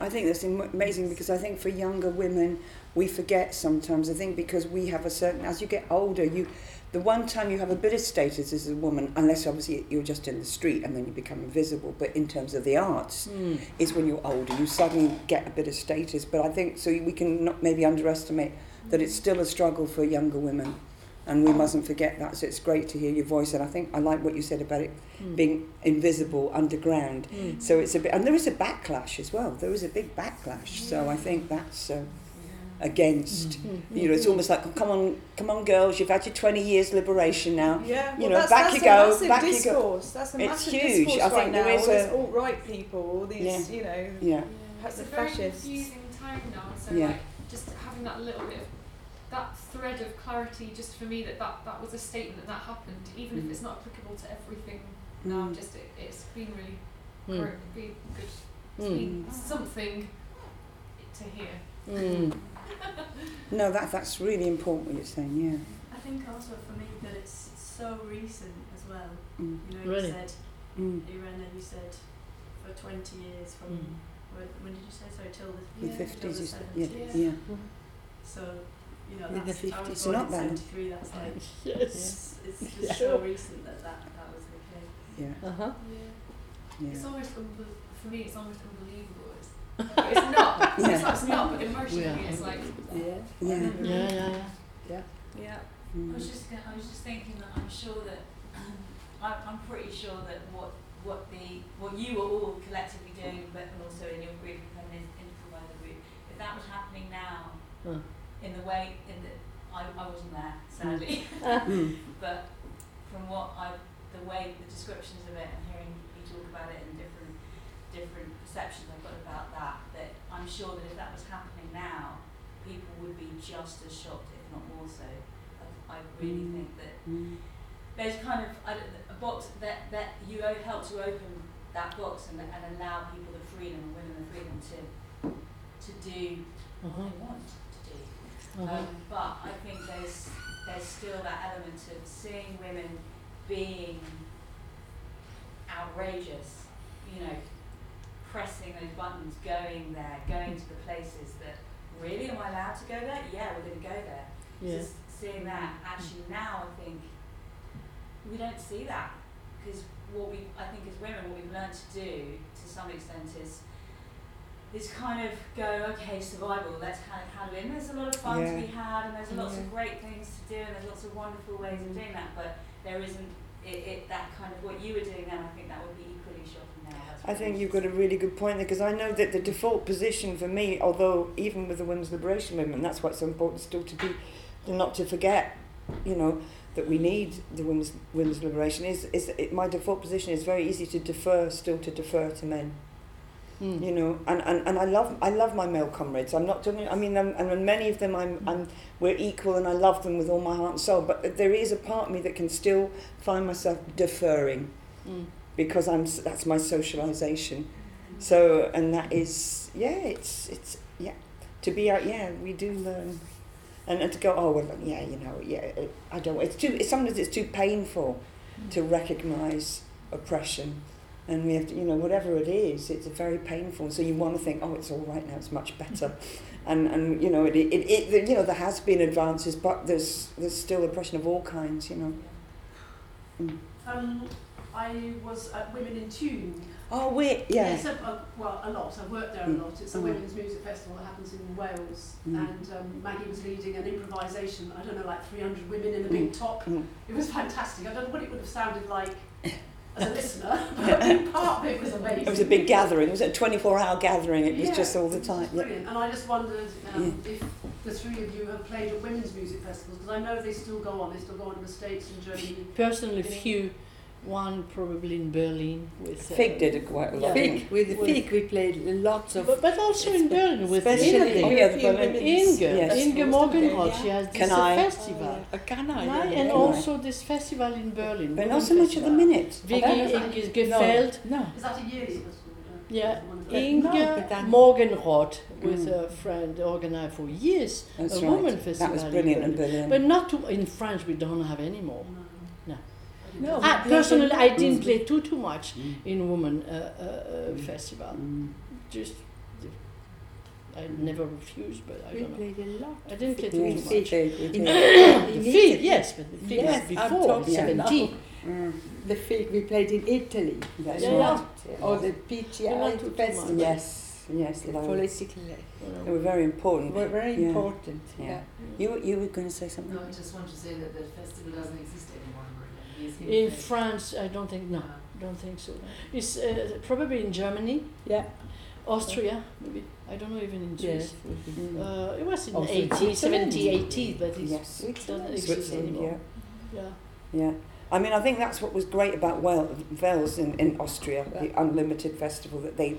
I think that's amazing because I think for younger women, we forget sometimes. I think because we have a certain, as you get older, you, the one time you have a bit of status as a woman, unless obviously you're just in the street and then you become invisible, but in terms of the arts, Mm. is when you're older, you suddenly get a bit of status. But I think so we can not maybe underestimate that it's still a struggle for younger women. And we mustn't forget that. So it's great to hear your voice. And I think I like what you said about it Mm. being invisible underground. Mm. So it's a bit, and there is a backlash as well. There is a big backlash. So I think that's uh, against. Mm. You know, it's almost like, come on, come on, girls, you've had your 20 years liberation now. Yeah, You well, know, that's, back that's you go, massive back you go. That's a It's massive huge. discourse I think right there now. is all a- these alt-right people, all these, Yeah. you know, Yeah, It's a the very fascists. confusing time now. So Yeah. like just having that little bit of that thread of clarity just for me that that, that was a statement and that happened, even Mm. if it's not applicable to everything now, Mm. just it, it's been really Mm. great, been good. It's Mm. been something to hear. No, that that's really important what you're saying. Yeah, I think also for me that it's so recent as well. mm. You know, Really? you said, Mm. Irena, you said for 20 years from, Mm. when, when did you say, so till the, the till fifties, the is yeah, 70s. yeah. So, you know, In the that's, I was 50s. born Not in 73, that's like, Yes. it's, it's just so recent that, that that was the case. Yeah, Uh huh. yeah. It's almost unbel- for me. It's almost unbelievable. It's, but it's not. Yeah. It's not. It's not. But emotionally, Yeah. it's like Yeah. Yeah. Yeah, yeah, yeah. yeah. I Mm. was just gonna, I was just thinking that I'm sure that I'm, I'm pretty sure that what what the what you were all collectively doing, but also in your group and in improviser group, if that was happening now, Uh. in the way in the I, I wasn't there sadly, Mm. but from what I the way the descriptions of it and hearing you talk about it and different different perceptions I've got about that, that I'm sure that if that was happening now, people would be just as shocked, if not more so. I, I really Mm. think that Mm. there's kind of a box that that you help to open that box and, and allow people the freedom and women the freedom to to do Uh what they want to do. Uh huh. Um, but I think there's there's still that element of seeing women being outrageous, you know, pressing those buttons, going there, going to the places that really am I allowed to go there? Yeah, we're going to go there. Yeah. Just seeing that mm-hmm. actually now I think we don't see that because what we I think as women what we've learned to do to some extent is is kind of go okay survival let's kind of handle it and there's a lot of fun Yeah. to be had and there's lots Yeah. of great things to do and there's lots of wonderful ways of doing that but there isn't it, it that kind of what you were doing then I think that would be equally shocking now That's I think you've got a really good point there because I know that the default position for me, although even with the women's liberation movement, that's why it's so important still to be, to not to forget, you know, that we need the women's women's liberation. Is is it, my default position is very easy to defer, still to defer to men. Mm. You know, and, and, and I love I love my male comrades. I'm not talking. I mean, I'm, and many of them, I'm, I'm we're equal, and I love them with all my heart and soul. But there is a part of me that can still find myself deferring Mm. Because I'm that's my socialization. So and that is yeah, it's it's yeah to be out yeah we do learn, and, and to go oh well yeah you know yeah I don't it's too it's, sometimes it's too painful to recognise oppression. And we have to, you know, whatever it is, it's very painful. So you want to think, oh, it's all right now, it's much better, and and you know, it it, it, it you know, there has been advances, but there's there's still oppression of all kinds, you know. Mm. Um, I was at Women in Tune. Oh wait, yeah. Yes, a, a, well, a lot. I've worked there a Mm. lot. It's a Mm. women's music festival that happens in Wales, Mm. and um, Maggie was leading an improvisation. I don't know, like 300 women in a big top. Mm. It was fantastic. I don't know what it would have sounded like as a listener, but part of it was amazing. It was a big gathering. It was a 24 hour gathering. It was Yeah, just all the it was time. Yeah. Brilliant. And I just wondered um, if the three of you have played at women's music festivals because I know they still go on. They still go on in the States and Germany. Personally, few, one probably in Berlin with. Uh, Fig did it quite a lot. Yeah. Fig, with the With- Fig we played lots of But, but also in Berlin with Especially- Inge. Oh, yeah, Berlin- Inge, Yes. Inge Morgenroth, she has this Can uh, I? festival. a canna. Right, yeah. and Can I? also this festival in Berlin. But not so much at the minute. I Vicky don't. Inge Gefeld. No. Is that a yearly festival? Uh, Yeah, one of But the- Inge no, but then- Morgenroth with Mm. a friend organized for years That's a right. woman That was brilliant in Berlin. Berlin. But not to, in France, we don't have any more. No. No. No. I, personally, I didn't play too too much Mm. in woman uh, uh, uh, festival. Mm. Just I never refused, but I We don't know. played a lot. I didn't play Yeah, too much. In- The in fig, Italy. yes, but the fig Yes, was before, talking now. 17. Mm, The fig we played in Italy. that's Yeah, right. yeah. Or the But PGI festival. Yes, yes, The loads. They were very important. They Were very Yeah. important. Yeah. Yeah. You, were- you were going to say something? No, I just want to say that the festival doesn't exist anymore in Berlin. It's In finished. France, I don't think, no, Uh, don't think so. It's uh, probably in Germany, Yeah. Austria, maybe. I don't know even in Yes. Swiss. Mm. Uh, it was in Also 80, 70, 80, but it Yes. doesn't exist Switzerland, anymore. yeah. Yeah. Yeah. I mean, I think that's what was great about well, Wels in, in Austria, the Unlimited Festival, that they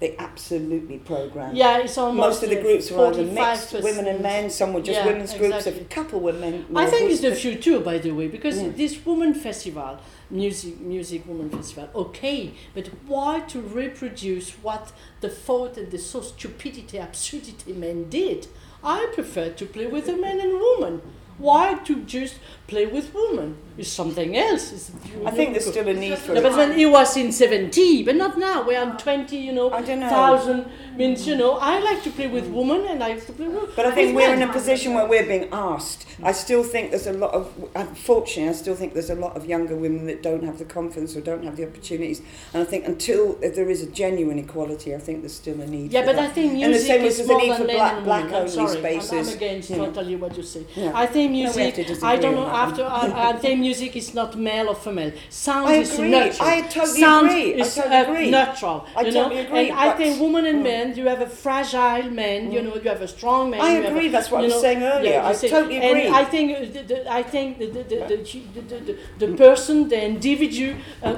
they absolutely programmed. Yeah, it's almost Most of the groups were either mixed, women and men, some were just Yeah, women's groups, a couple were men. I think it's the but- future, by the way, because Yeah. this woman festival, music, music woman festival, okay, but why to reproduce what the thought and the so stupidity, absurdity men did? I prefer to play with a man and woman. Why to just play with women? It's something else. It's I think there's still a need for No, it. but when he was in 70, but not now. We are 20, you know, I don't know. thousand means, you know, I like to play with women and I like to play with But I think we're men. in a position where we're being asked. I still think there's a lot of, unfortunately, I still think there's a lot of younger women that don't have the confidence or don't have the opportunities. And I think until there is a genuine equality, I think there's still a need Yeah, for but that. I think And the music same is more need than for black- black women. I'm only sorry, I'm- I'm, against you totally what you say. Yeah. I think No, music. disagree I don't know. After I, I think music is not male or female. Sound I is natural. I totally Sound agree. I is totally uh, agree. natural. I you know? totally agree, And I think women and Mm. men, you have a fragile man. You Mm. know, you have a strong man. I agree, a- that's what I was know, saying earlier. yeah, I see, totally agree. And I think uh, the, the, I think the the, the, the, the, person, the individual, uh,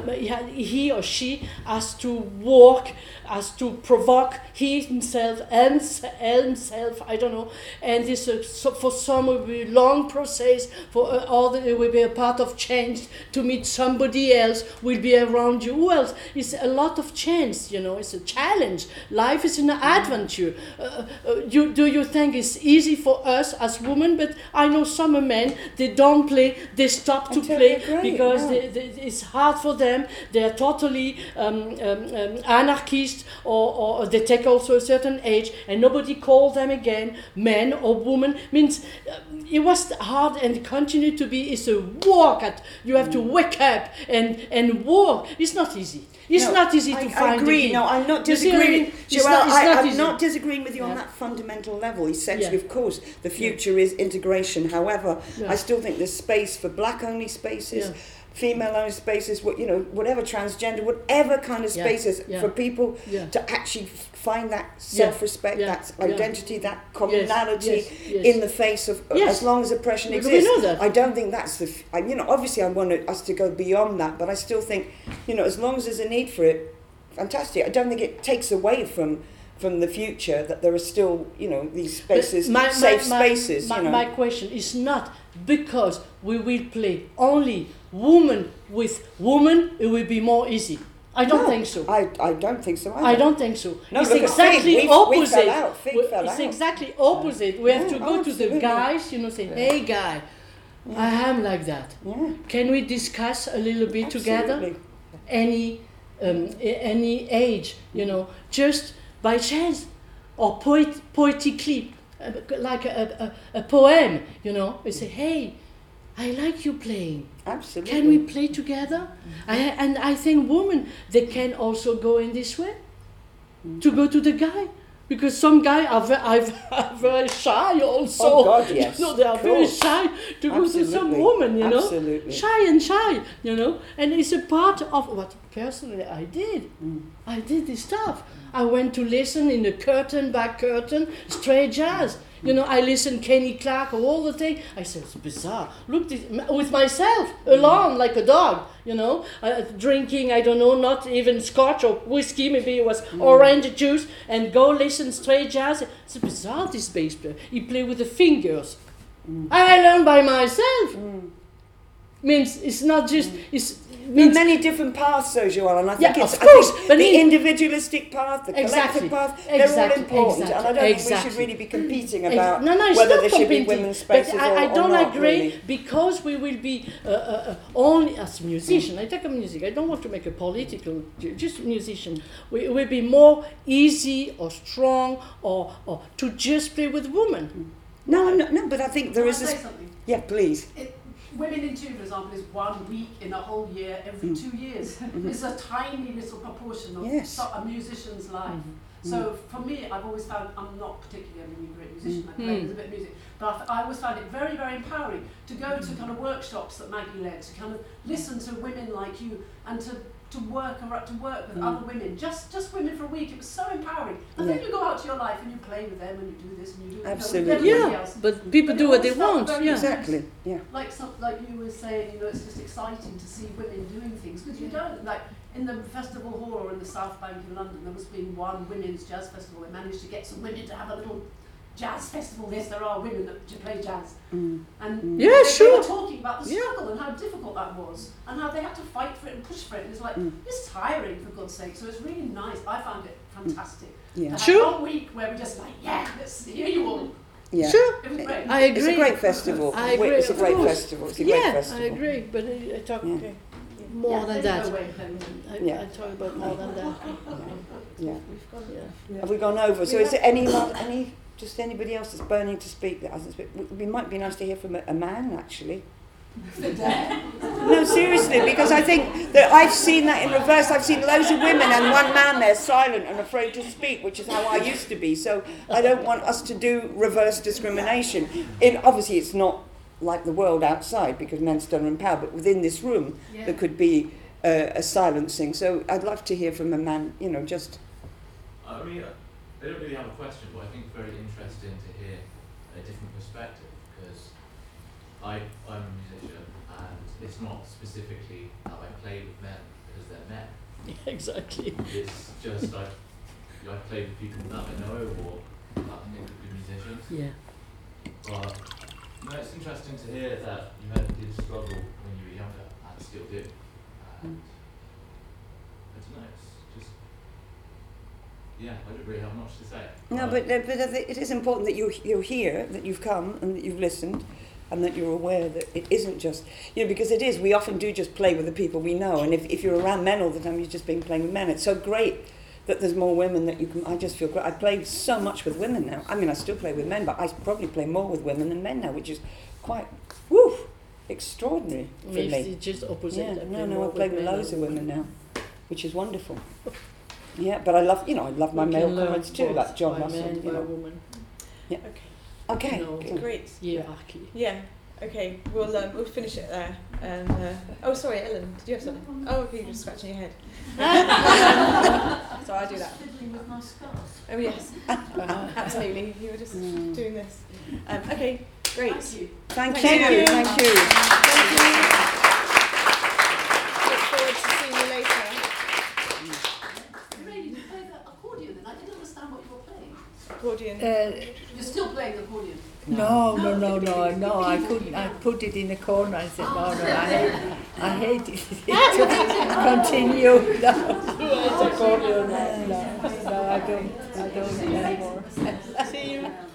he or she has to work, has to provoke he himself, else- himself, I don't know. And this uh, so for some will be a long process. For uh, other, it will be a part of change to meet somebody else. Will be around you. Who else? It's a lot of chance. You know, it's a challenge. Life is an adventure. Uh, uh, you do you think it's easy for us as women? But I know some men they don't play. They stop to play agree, because yeah. they, they, it's hard for them. They are totally um, um, um, anarchist, or, or they take also a certain age, and nobody calls them again man or woman. Means uh, it was hard and continue to be. It's a work. At you have to Mm. wake up and and work. It's not easy. It's No, not easy to I, find. I agree. No, I'm not I disagreeing. It's Joëlle, not- it's I, not I'm easy. not disagreeing with you Yeah. on that fundamental level. Essentially, Yeah. of course, the future is integration. However, Yeah. I still think there's space for black-only spaces, Yeah. female-only spaces, what you know, whatever transgender, whatever kind of spaces Yeah. for people Yeah. to actually find that self-respect, Yeah. that Yeah. identity, that Yes, commonality yes, yes. in the face of Yes. as long as oppression exists. I don't think that's the. I, you know, obviously, I want us to go beyond that, but I still think, you know, as long as there's a need for it, fantastic. I don't think it takes away from from the future that there are still, you know, these spaces, my- safe my- spaces. My, you know. my question is not because we will play only woman with woman, it will be more easy. I don't No, think so. I, I don't think so. Either. I don't think so. No, it's exactly Fig. We- we opposite. fell out. Fig fell it's out. exactly opposite. We have Yeah, to go to the guys, you know, say, "Hey, guy, I am like that. Yeah, Can we discuss a little bit together? Any, um, any age, you know, just by chance, or poet, poetically, uh, like a, a, a poem, you know. We say, "Hey, I like you playing." Absolutely. Can we play together? I, and I think women they can also go in this way to go to the guy because some guy are, ve- are, very shy also. Oh, God, yes. You know, they are very shy to go to some Absolutely. woman. You know, Absolutely. shy and shy. You know, and it's a part of what personally I did. Mm. I did this stuff. I went to listen in the curtain back curtain straight jazz. You know, I listen Kenny Clarke all the thing. I said it's bizarre. Look, this, with myself alone like a dog. You know, uh, uh, drinking I don't know, not even scotch or whiskey. Maybe it was mm. orange juice, and go listen straight jazz. It's bizarre. This bass player. He play with the fingers. Mm. I learned by myself. Mm. means it's not just it's There are many different paths, though, Joëlle, and I think Yeah, it's of I think but the it- individualistic path, the Exactly, collective path, they're exactly, all important, and I don't think we should really be competing about no, no, whether there should be women's spaces but I, or, I or don't not, agree really. because we will be uh, uh, uh, only as musician. I take a music. I don't want to make a political, just musician. We will be more easy or strong or, or to just play with women. No, no, no, but I think there I is say this. something? Yeah, please. It, Women in Tune, for example, is one week in a whole year every Mm. two years. Mhm. It's a tiny little proportion of Yes. a musician's life. So for me, I've always found I'm not particularly a really great musician. I play Mm. a bit of music, but I always found it very, very empowering to go to kind of workshops that Maggie led, to kind of listen to women like you, and to to work ar- to work with Mm. other women, just just women for a week. It was so empowering. And then you go out to your life and you play with them and you do this and you do you know, Absolutely. Yeah, else. but people But do what they want. Yeah. Exactly. Yeah. like some, like you were saying, you know, it's just exciting to see women doing things because you don't like in the festival hall or in the South Bank in London. There was being one women's jazz festival. They managed to get some women to have a little jazz festival. Yes, there are women that to play jazz, Mm. and Mm. Yeah, they, they were talking about the Yeah. struggle and how difficult that was, and how they had to fight for it and push for it. And it's like Mm. it's tiring for God's sake. So it's really nice. I found it fantastic. Yeah. And Sure. One week where we just like, yeah, let's hear you all. Yeah. Sure, It was great. I agree. It's a great festival. I Wait, agree, It's a great festival. It's a great yeah, festival. I agree, but I, I talk Yeah. okay, more Yeah, than that. know where to play. I, Yeah. I talk about more than that. Yeah. Yeah. Have we gone over? So is there any la- any just anybody else that's burning to speak that hasn't speak? We, we might be nice to hear from a, a man actually. No, seriously, because I think that I've seen that in reverse. I've seen loads of women and one man there silent and afraid to speak, which is how I used to be. So I don't want us to do reverse discrimination. In obviously, it's not like the world outside because men still are in power, but within this room Yeah. there could be uh, a silencing. So I'd love to hear from a man. You know, just I mean, I don't really have a question, but I think it's very interesting to hear a different perspective because I, I'm a musician and it's not specifically how I play with men because they're men. Yeah, exactly. It's just like I play with people that I know or that I think are good musicians. Yeah. But no, it's interesting to hear that you had did struggle when you were younger and still do. And hmm. I don't know, yeah, I don't really have much to say. No, but, uh, but it is important that you, you're here, that you've come and that you've listened and that you're aware that it isn't just, you know, because it is, we often do just play with the people we know. And if, if you're around men all the time, you've just been playing with men. It's so great that there's more women that you can, I just feel great. I play so much with women now. I mean, I still play with men, but I probably play more with women than men now, which is quite, woo, extraordinary for Me, me. it's just opposite. Yeah, I no, play no, more I play with men loads of women now, which is wonderful. Yeah, but I love, you know, I love my We male can comrades too, both like John Russell. man, You know. woman. Yeah. Okay. No. good. Great. Hierarchy. Yeah. Okay. We'll um, we'll finish it there. And uh, oh, sorry, Ellen. Did you have something? Oh, okay. You're just scratching your head. so I do that. Fiddling with my scarf. Oh yes. Absolutely. You were just Mm. doing this. Um, okay. Great. Thank you. Thank, Thank you. you. Thank you. Look forward to seeing you later. Ray, you play the accordion then? I didn't understand what you were playing. Accordion. Uh, You're still playing the accordion? no, no, no, no, no. I couldn't. I put it in the corner. I said, no, no. I hate. I hate it. to continue. No, no, no, no. I don't. I don't anymore.